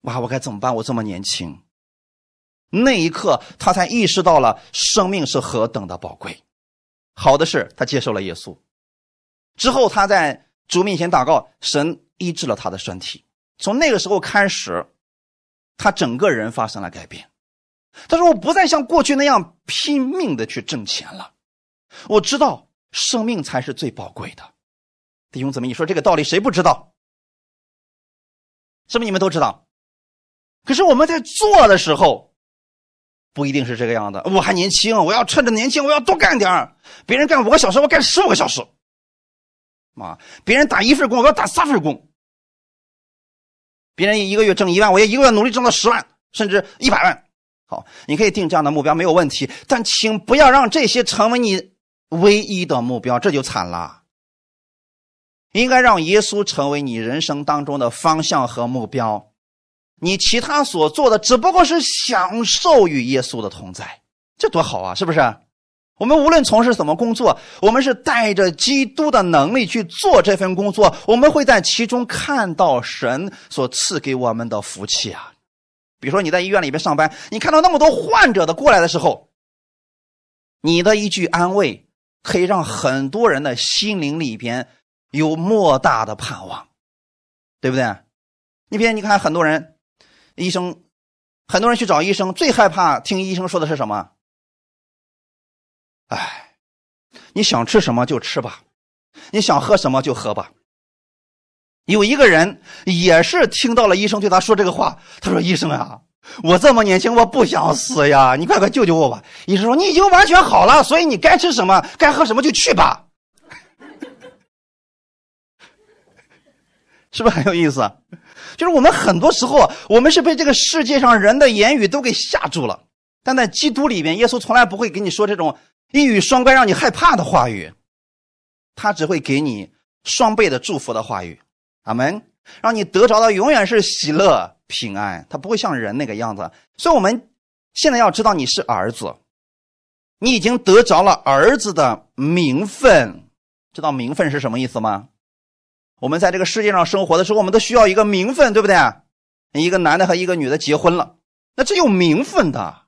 哇，我该怎么办？我这么年轻。”那一刻，他才意识到了生命是何等的宝贵。好的是，他接受了耶稣。之后，他在主面前祷告，神医治了他的身体。从那个时候开始，他整个人发生了改变。他说：“我不再像过去那样拼命的去挣钱了。我知道生命才是最宝贵的。”弟兄姊妹，你说这个道理谁不知道？是不是你们都知道？可是我们在做的时候。不一定是这个样子。我还年轻，我要趁着年轻，我要多干点别人干五个小时，我干十五个小时。妈，别人打一份工，我要打三份工。别人一个月挣一万，我要一个月努力挣到十万，甚至一百万。好，你可以定这样的目标，没有问题。但请不要让这些成为你唯一的目标，这就惨了。应该让耶稣成为你人生当中的方向和目标。你其他所做的只不过是享受与耶稣的同在，这多好啊！是不是？我们无论从事什么工作，我们是带着基督的能力去做这份工作，我们会在其中看到神所赐给我们的福气啊。比如说你在医院里边上班，你看到那么多患者的过来的时候，你的一句安慰可以让很多人的心灵里边有莫大的盼望，对不对？那边你看很多人。医生，很多人去找医生，最害怕听医生说的是什么？哎，你想吃什么就吃吧，你想喝什么就喝吧。有一个人也是听到了医生对他说这个话，他说：“医生啊，我这么年轻，我不想死呀，你快快救救我吧。”医生说：“你已经完全好了，所以你该吃什么，该喝什么就去吧。”是不是很有意思？就是我们很多时候，我们是被这个世界上人的言语都给吓住了。但在基督里面，耶稣从来不会给你说这种一语双关让你害怕的话语，他只会给你双倍的祝福的话语。阿门，让你得着的永远是喜乐平安。他不会像人那个样子。所以，我们现在要知道你是儿子，你已经得着了儿子的名分。知道名分是什么意思吗？我们在这个世界上生活的时候，我们都需要一个名分，对不对？一个男的和一个女的结婚了，那这有名分的。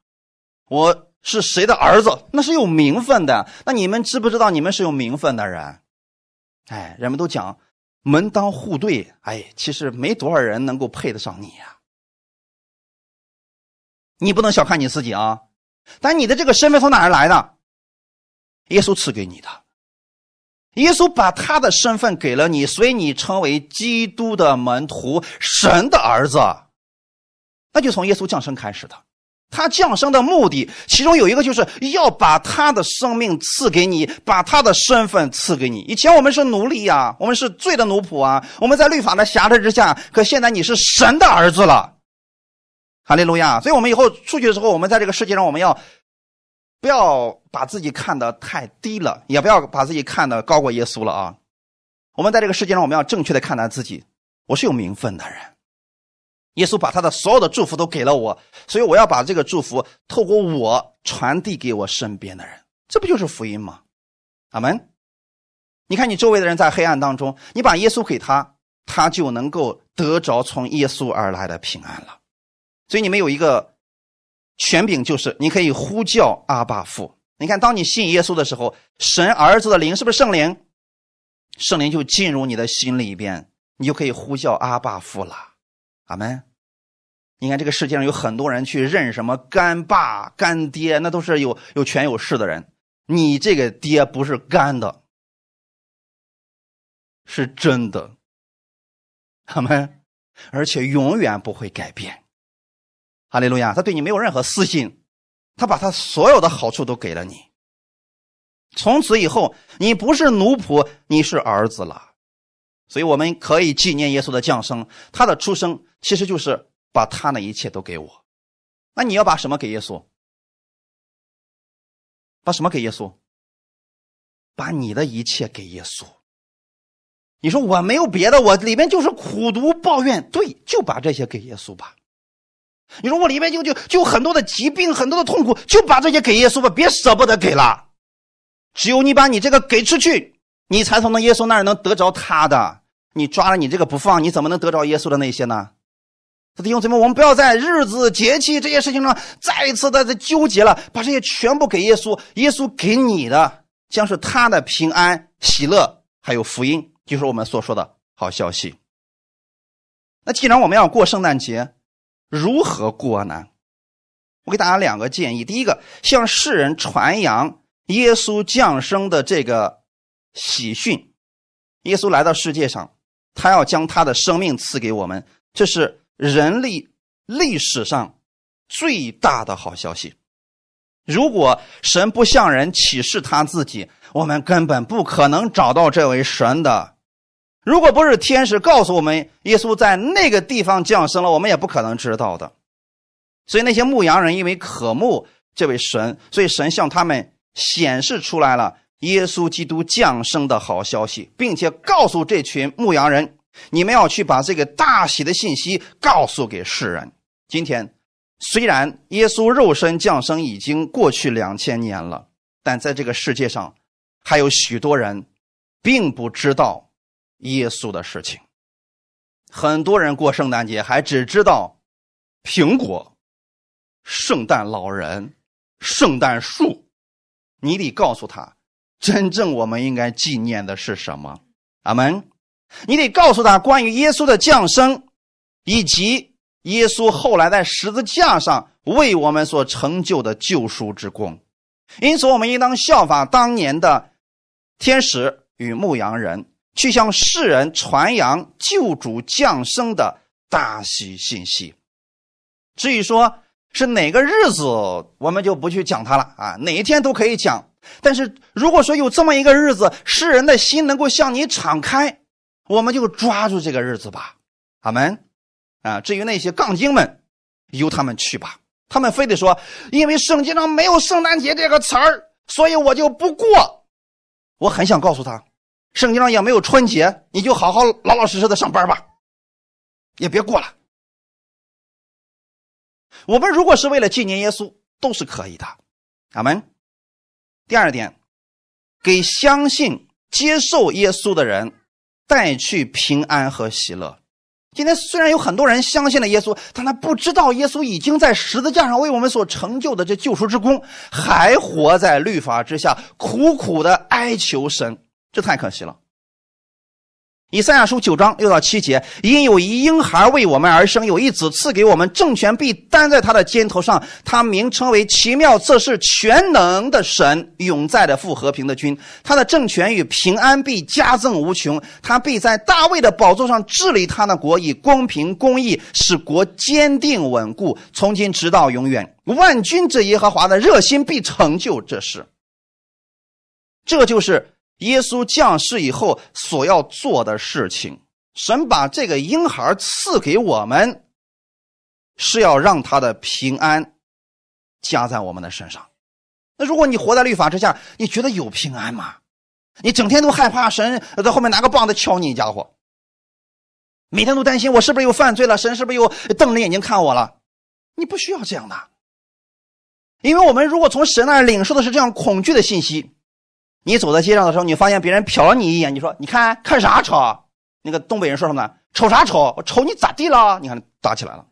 我是谁的儿子，那是有名分的。那你们知不知道，你们是有名分的人？哎，人们都讲门当户对，哎，其实没多少人能够配得上你呀。你不能小看你自己啊！但你的这个身份从哪儿来的？耶稣赐给你的。耶稣把他的身份给了你，所以你成为基督的门徒，神的儿子。那就从耶稣降生开始的。他降生的目的，其中有一个就是要把他的生命赐给你，把他的身份赐给你。以前我们是奴隶呀，我们是罪的奴仆啊，我们在律法的辖制之下。可现在你是神的儿子了，哈利路亚！所以我们以后出去的时候，我们在这个世界上，我们要。不要把自己看得太低了，也不要把自己看得高过耶稣了啊！我们在这个世界上，我们要正确的看待自己。我是有名分的人，耶稣把他的所有的祝福都给了我，所以我要把这个祝福透过我传递给我身边的人。这不就是福音吗？阿门！你看你周围的人在黑暗当中，你把耶稣给他，他就能够得着从耶稣而来的平安了。所以你们有一个。权柄就是你可以呼叫阿爸父。你看，当你信耶稣的时候，神儿子的灵是不是圣灵？圣灵就进入你的心里边，你就可以呼叫阿爸父了。阿门。你看，这个世界上有很多人去认什么干爸、干爹，那都是有有权有势的人。你这个爹不是干的，是真的。阿门。而且永远不会改变。哈利路亚！他对你没有任何私心，他把他所有的好处都给了你。从此以后，你不是奴仆，你是儿子了。所以我们可以纪念耶稣的降生，他的出生其实就是把他的一切都给我。那你要把什么给耶稣？把什么给耶稣？把你的一切给耶稣。你说我没有别的，我里面就是苦读抱怨，对，就把这些给耶稣吧。你说我里面就就就很多的疾病，很多的痛苦，就把这些给耶稣吧，别舍不得给了。只有你把你这个给出去，你才从那耶稣那儿能得着他的。你抓了你这个不放，你怎么能得着耶稣的那些呢？他弟兄姊妹，我们不要在日子、节气这些事情上再一次的在纠结了，把这些全部给耶稣。耶稣给你的将是他的平安、喜乐，还有福音。就是我们所说的好消息。那既然我们要过圣诞节，如何过呢？我给大家两个建议：第一个，向世人传扬耶稣降生的这个喜讯。耶稣来到世界上，他要将他的生命赐给我们，这是人类历史上最大的好消息。如果神不向人启示他自己，我们根本不可能找到这位神的。如果不是天使告诉我们耶稣在那个地方降生了，我们也不可能知道的。所以那些牧羊人因为渴慕这位神，所以神向他们显示出来了耶稣基督降生的好消息，并且告诉这群牧羊人：你们要去把这个大喜的信息告诉给世人。今天虽然耶稣肉身降生已经过去两千年了，但在这个世界上还有许多人并不知道。耶稣的事情，很多人过圣诞节还只知道苹果、圣诞老人、圣诞树。你得告诉他，真正我们应该纪念的是什么？阿门。你得告诉他关于耶稣的降生，以及耶稣后来在十字架上为我们所成就的救赎之功。因此，我们应当效法当年的天使与牧羊人。去向世人传扬救主降生的大喜信息。至于说是哪个日子，我们就不去讲它了啊，哪一天都可以讲。但是如果说有这么一个日子，世人的心能够向你敞开，我们就抓住这个日子吧。阿门。啊，至于那些杠精们，由他们去吧。他们非得说，因为圣经上没有圣诞节这个词儿，所以我就不过。我很想告诉他。圣经上也没有春节，你就好好老老实实的上班吧，也别过了。我们如果是为了纪念耶稣，都是可以的。阿门。第二点，给相信、接受耶稣的人带去平安和喜乐。今天虽然有很多人相信了耶稣，但他不知道耶稣已经在十字架上为我们所成就的这救赎之功，还活在律法之下，苦苦的哀求神。这太可惜了。以赛亚书九章六到七节，因有一婴孩为我们而生，有一子赐给我们，政权必担在他的肩头上。他名称为奇妙，这是全能的神，永在的父，和平的君。他的政权与平安必加增无穷。他必在大卫的宝座上治理他的国，以公平公义使国坚定稳固，从今直到永远。万军之耶和华的热心必成就这事。这就是。耶稣降世以后所要做的事情，神把这个婴孩赐给我们，是要让他的平安加在我们的身上。那如果你活在律法之下，你觉得有平安吗？你整天都害怕神在后面拿个棒子敲你，家伙，每天都担心我是不是又犯罪了，神是不是又瞪着眼睛看我了？你不需要这样的，因为我们如果从神那儿领受的是这样恐惧的信息。你走在街上的时候，你发现别人瞟了你一眼，你说：“你看看啥瞅？”那个东北人说什么呢？“瞅啥瞅？我瞅你咋地了？”你看打起来了。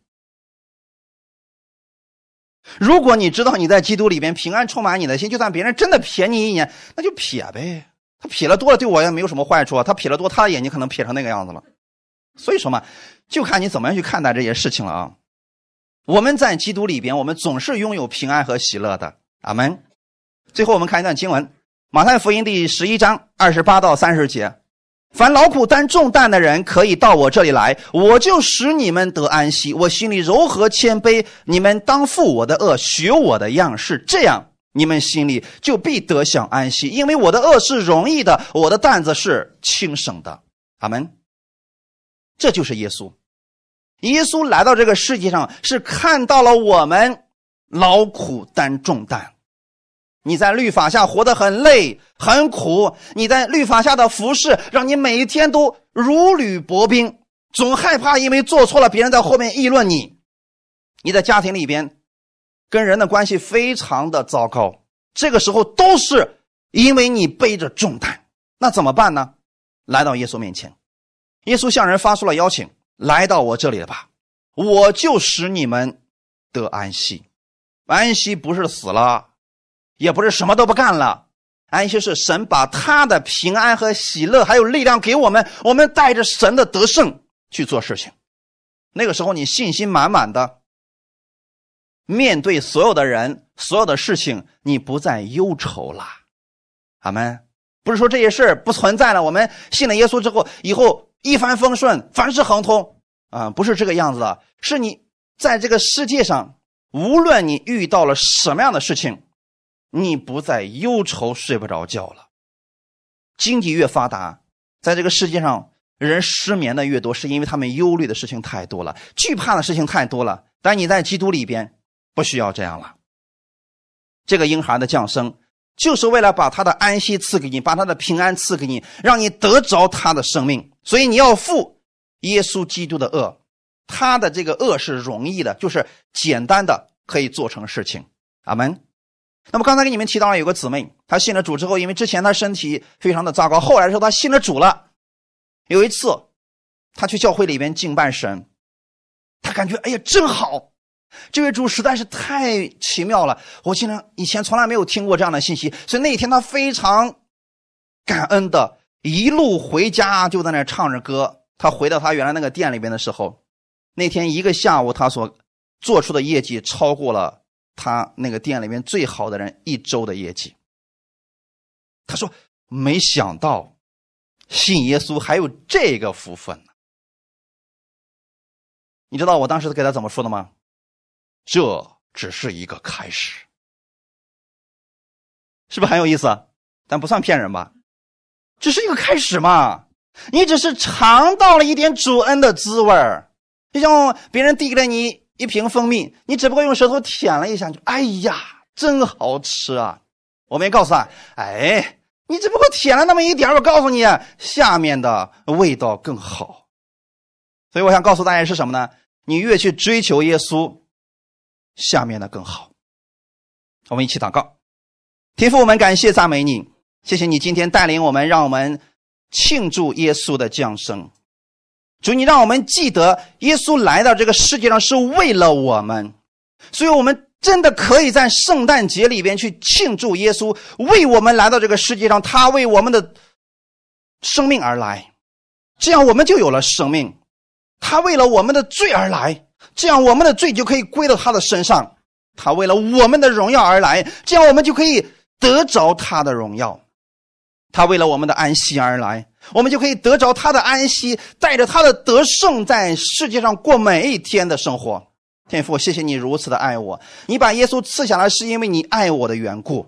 如果你知道你在基督里边平安充满你的心，就算别人真的瞥你一眼，那就瞥呗。他瞥了多了，对我也没有什么坏处啊。他瞥了多，他的眼睛可能瞥成那个样子了。所以说嘛，就看你怎么样去看待这些事情了啊。我们在基督里边，我们总是拥有平安和喜乐的。阿门。最后，我们看一段经文。马太福音第十一章二十八到三十节：凡劳苦担重担的人，可以到我这里来，我就使你们得安息。我心里柔和谦卑，你们当负我的恶，学我的样式，这样你们心里就必得享安息。因为我的恶是容易的，我的担子是轻省的。阿门。这就是耶稣。耶稣来到这个世界上，是看到了我们劳苦担重担。你在律法下活得很累很苦，你在律法下的服侍让你每一天都如履薄冰，总害怕因为做错了别人在后面议论你。你在家庭里边跟人的关系非常的糟糕，这个时候都是因为你背着重担，那怎么办呢？来到耶稣面前，耶稣向人发出了邀请：“来到我这里了吧，我就使你们得安息。安息不是死了。”也不是什么都不干了，安息是神把他的平安和喜乐还有力量给我们，我们带着神的得胜去做事情。那个时候你信心满满的面对所有的人、所有的事情，你不再忧愁了。阿门。不是说这些事儿不存在了，我们信了耶稣之后，以后一帆风顺，凡事亨通啊，不是这个样子的。是你在这个世界上，无论你遇到了什么样的事情。你不再忧愁，睡不着觉了。经济越发达，在这个世界上，人失眠的越多，是因为他们忧虑的事情太多了，惧怕的事情太多了。但你在基督里边，不需要这样了。这个婴孩的降生，就是为了把他的安息赐给你，把他的平安赐给你，让你得着他的生命。所以你要负耶稣基督的恶，他的这个恶是容易的，就是简单的可以做成事情。阿门。那么刚才给你们提到了有个姊妹，她信了主之后，因为之前她身体非常的糟糕，后来的时候她信了主了。有一次，她去教会里边敬拜神，她感觉哎呀真好，这位主实在是太奇妙了，我竟然以前从来没有听过这样的信息，所以那一天她非常感恩的，一路回家就在那唱着歌。她回到她原来那个店里边的时候，那天一个下午她所做出的业绩超过了。他那个店里面最好的人一周的业绩。他说：“没想到信耶稣还有这个福分呢。”你知道我当时给他怎么说的吗？这只是一个开始，是不是很有意思？但不算骗人吧？只是一个开始嘛。你只是尝到了一点主恩的滋味儿就像别人递给了你。一瓶蜂蜜，你只不过用舌头舔了一下，就哎呀，真好吃啊！我没告诉他，哎，你只不过舔了那么一点我告诉你，下面的味道更好。所以我想告诉大家是什么呢？你越去追求耶稣，下面的更好。我们一起祷告，天父，我们感谢赞美你，谢谢你今天带领我们，让我们庆祝耶稣的降生。主，你让我们记得，耶稣来到这个世界上是为了我们，所以我们真的可以在圣诞节里边去庆祝耶稣为我们来到这个世界上，他为我们的生命而来，这样我们就有了生命。他为了我们的罪而来，这样我们的罪就可以归到他的身上。他为了我们的荣耀而来，这样我们就可以得着他的荣耀。他为了我们的安息而来。我们就可以得着他的安息，带着他的得胜，在世界上过每一天的生活。天父，谢谢你如此的爱我，你把耶稣赐下来是因为你爱我的缘故。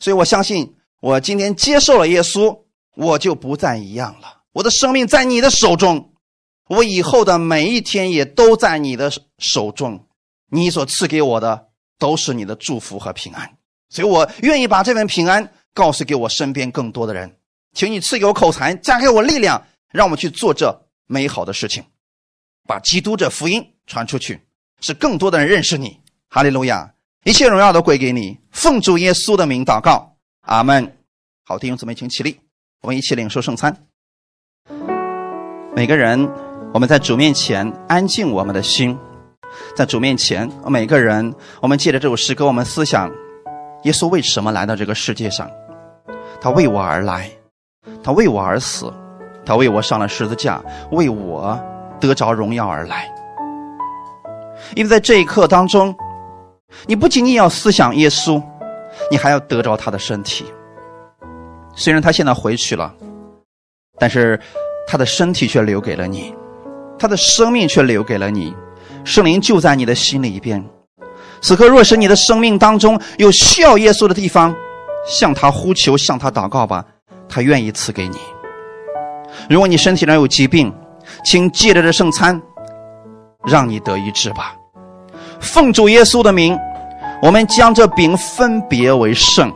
所以我相信，我今天接受了耶稣，我就不再一样了。我的生命在你的手中，我以后的每一天也都在你的手中。你所赐给我的都是你的祝福和平安，所以我愿意把这份平安告诉给我身边更多的人。请你赐给我口才，加给我力量，让我们去做这美好的事情，把基督这福音传出去，使更多的人认识你。哈利路亚！一切荣耀都归给你。奉主耶稣的名祷告，阿门。好，弟兄姊妹，请起立，我们一起领受圣餐。每个人，我们在主面前安静我们的心，在主面前，每个人，我们借着这首诗歌，我们思想耶稣为什么来到这个世界上？他为我而来。他为我而死，他为我上了十字架，为我得着荣耀而来。因为在这一刻当中，你不仅仅要思想耶稣，你还要得着他的身体。虽然他现在回去了，但是他的身体却留给了你，他的生命却留给了你。圣灵就在你的心里边。此刻若是你的生命当中有需要耶稣的地方，向他呼求，向他祷告吧。他愿意赐给你。如果你身体上有疾病，请借着这圣餐，让你得医治吧。奉主耶稣的名，我们将这饼分别为圣。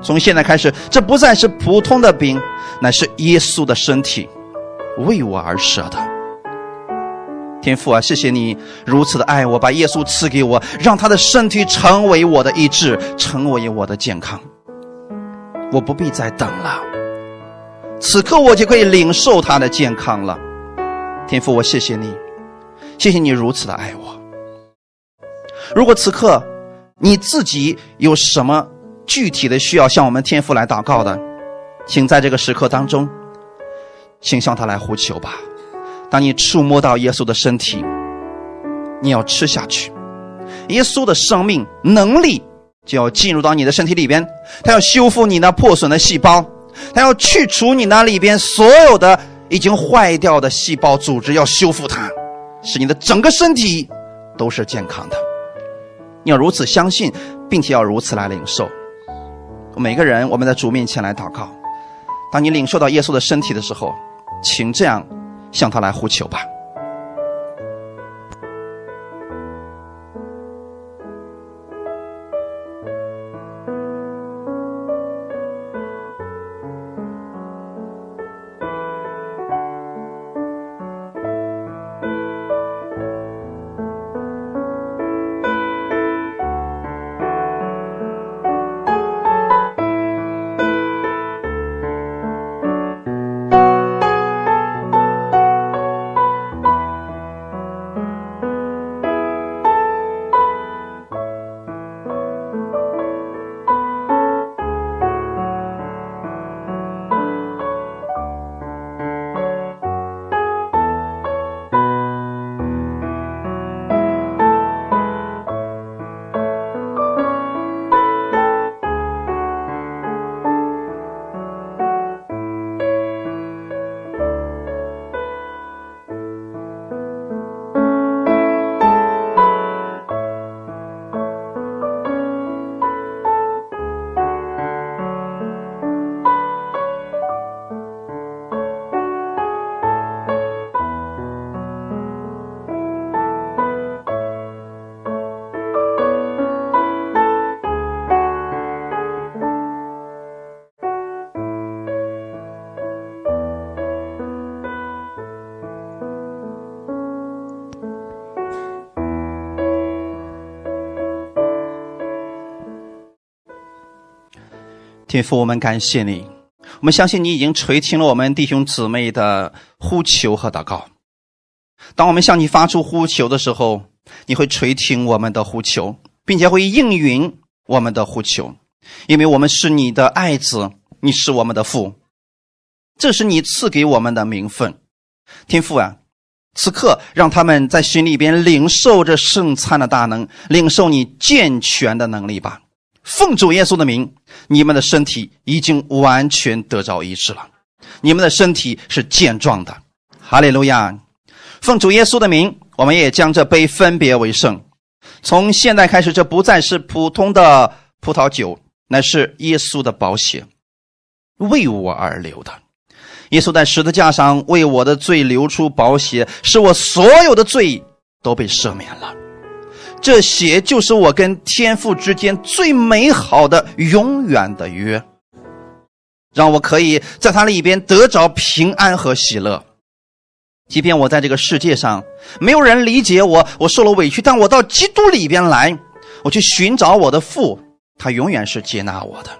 从现在开始，这不再是普通的饼，乃是耶稣的身体，为我而舍的。天父啊，谢谢你如此的爱我，把耶稣赐给我，让他的身体成为我的医治，成为我的健康。我不必再等了，此刻我就可以领受他的健康了。天父，我谢谢你，谢谢你如此的爱我。如果此刻你自己有什么具体的需要向我们天父来祷告的，请在这个时刻当中，请向他来呼求吧。当你触摸到耶稣的身体，你要吃下去，耶稣的生命能力就要进入到你的身体里边，他要修复你那破损的细胞，他要去除你那里边所有的已经坏掉的细胞组织，要修复它，使你的整个身体都是健康的。你要如此相信，并且要如此来领受。每个人，我们在主面前来祷告。当你领受到耶稣的身体的时候，请这样。向他来呼求吧。天父，我们感谢你，我们相信你已经垂听了我们弟兄姊妹的呼求和祷告。当我们向你发出呼求的时候，你会垂听我们的呼求，并且会应允我们的呼求，因为我们是你的爱子，你是我们的父，这是你赐给我们的名分。天父啊，此刻让他们在心里边领受着圣餐的大能，领受你健全的能力吧。奉主耶稣的名，你们的身体已经完全得着医治了，你们的身体是健壮的。哈利路亚！奉主耶稣的名，我们也将这杯分别为圣。从现在开始，这不再是普通的葡萄酒，乃是耶稣的宝血，为我而流的。耶稣在十字架上为我的罪流出宝血，使我所有的罪都被赦免了。这血就是我跟天父之间最美好的、永远的约，让我可以在它里边得着平安和喜乐。即便我在这个世界上没有人理解我，我受了委屈，但我到基督里边来，我去寻找我的父，他永远是接纳我的。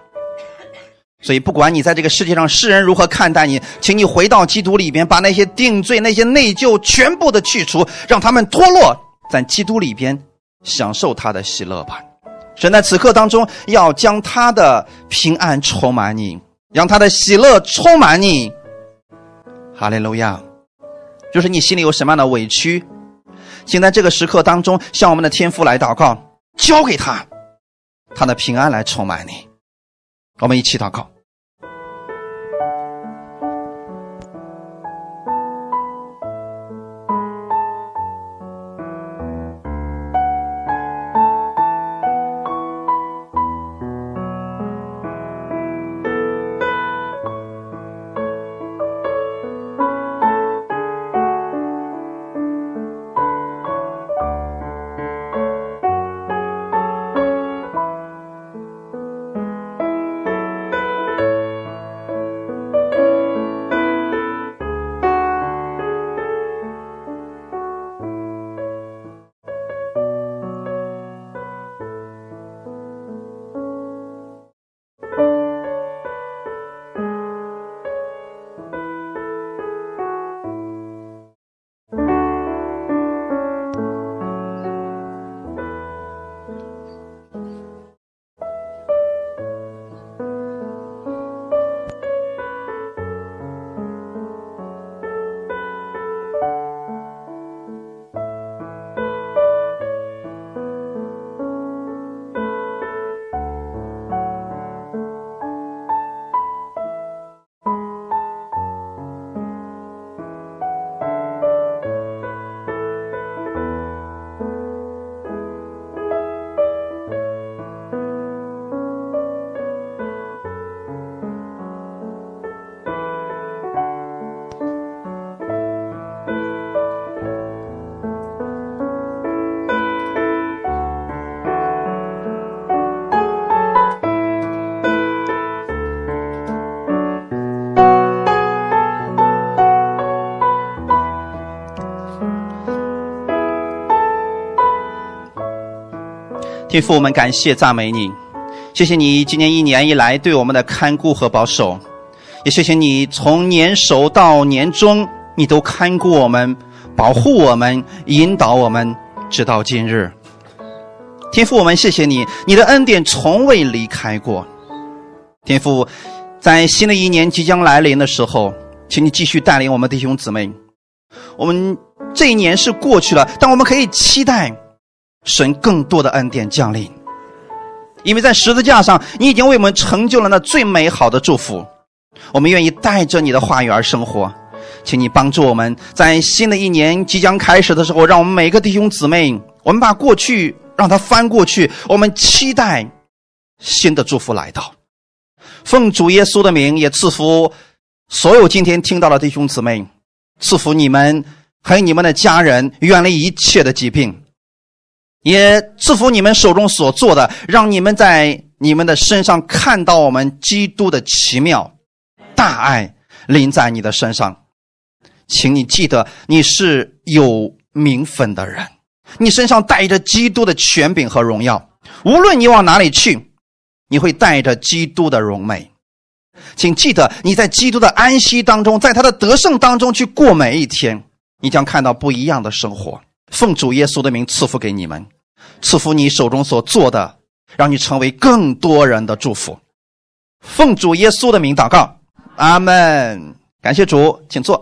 所以，不管你在这个世界上世人如何看待你，请你回到基督里边，把那些定罪、那些内疚全部的去除，让他们脱落在基督里边。享受他的喜乐吧，神在此刻当中要将他的平安充满你，让他的喜乐充满你。哈利路亚！就是你心里有什么样的委屈，请在这个时刻当中向我们的天父来祷告，交给他，他的平安来充满你。我们一起祷告。天父，我们感谢赞美你，谢谢你今年一年以来对我们的看顾和保守，也谢谢你从年首到年终，你都看顾我们、保护我们、引导我们，直到今日。天父，我们谢谢你，你的恩典从未离开过。天父，在新的一年即将来临的时候，请你继续带领我们弟兄姊妹。我们这一年是过去了，但我们可以期待。神更多的恩典降临，因为在十字架上，你已经为我们成就了那最美好的祝福。我们愿意带着你的话语而生活，请你帮助我们在新的一年即将开始的时候，让我们每个弟兄姊妹，我们把过去让它翻过去，我们期待新的祝福来到。奉主耶稣的名，也赐福所有今天听到的弟兄姊妹，赐福你们还有你们的家人，远离一切的疾病。也赐福你们手中所做的，让你们在你们的身上看到我们基督的奇妙大爱临在你的身上。请你记得，你是有名分的人，你身上带着基督的权柄和荣耀。无论你往哪里去，你会带着基督的荣美。请记得，你在基督的安息当中，在他的得胜当中去过每一天，你将看到不一样的生活。奉主耶稣的名赐福给你们，赐福你手中所做的，让你成为更多人的祝福。奉主耶稣的名祷告，阿门。感谢主，请坐。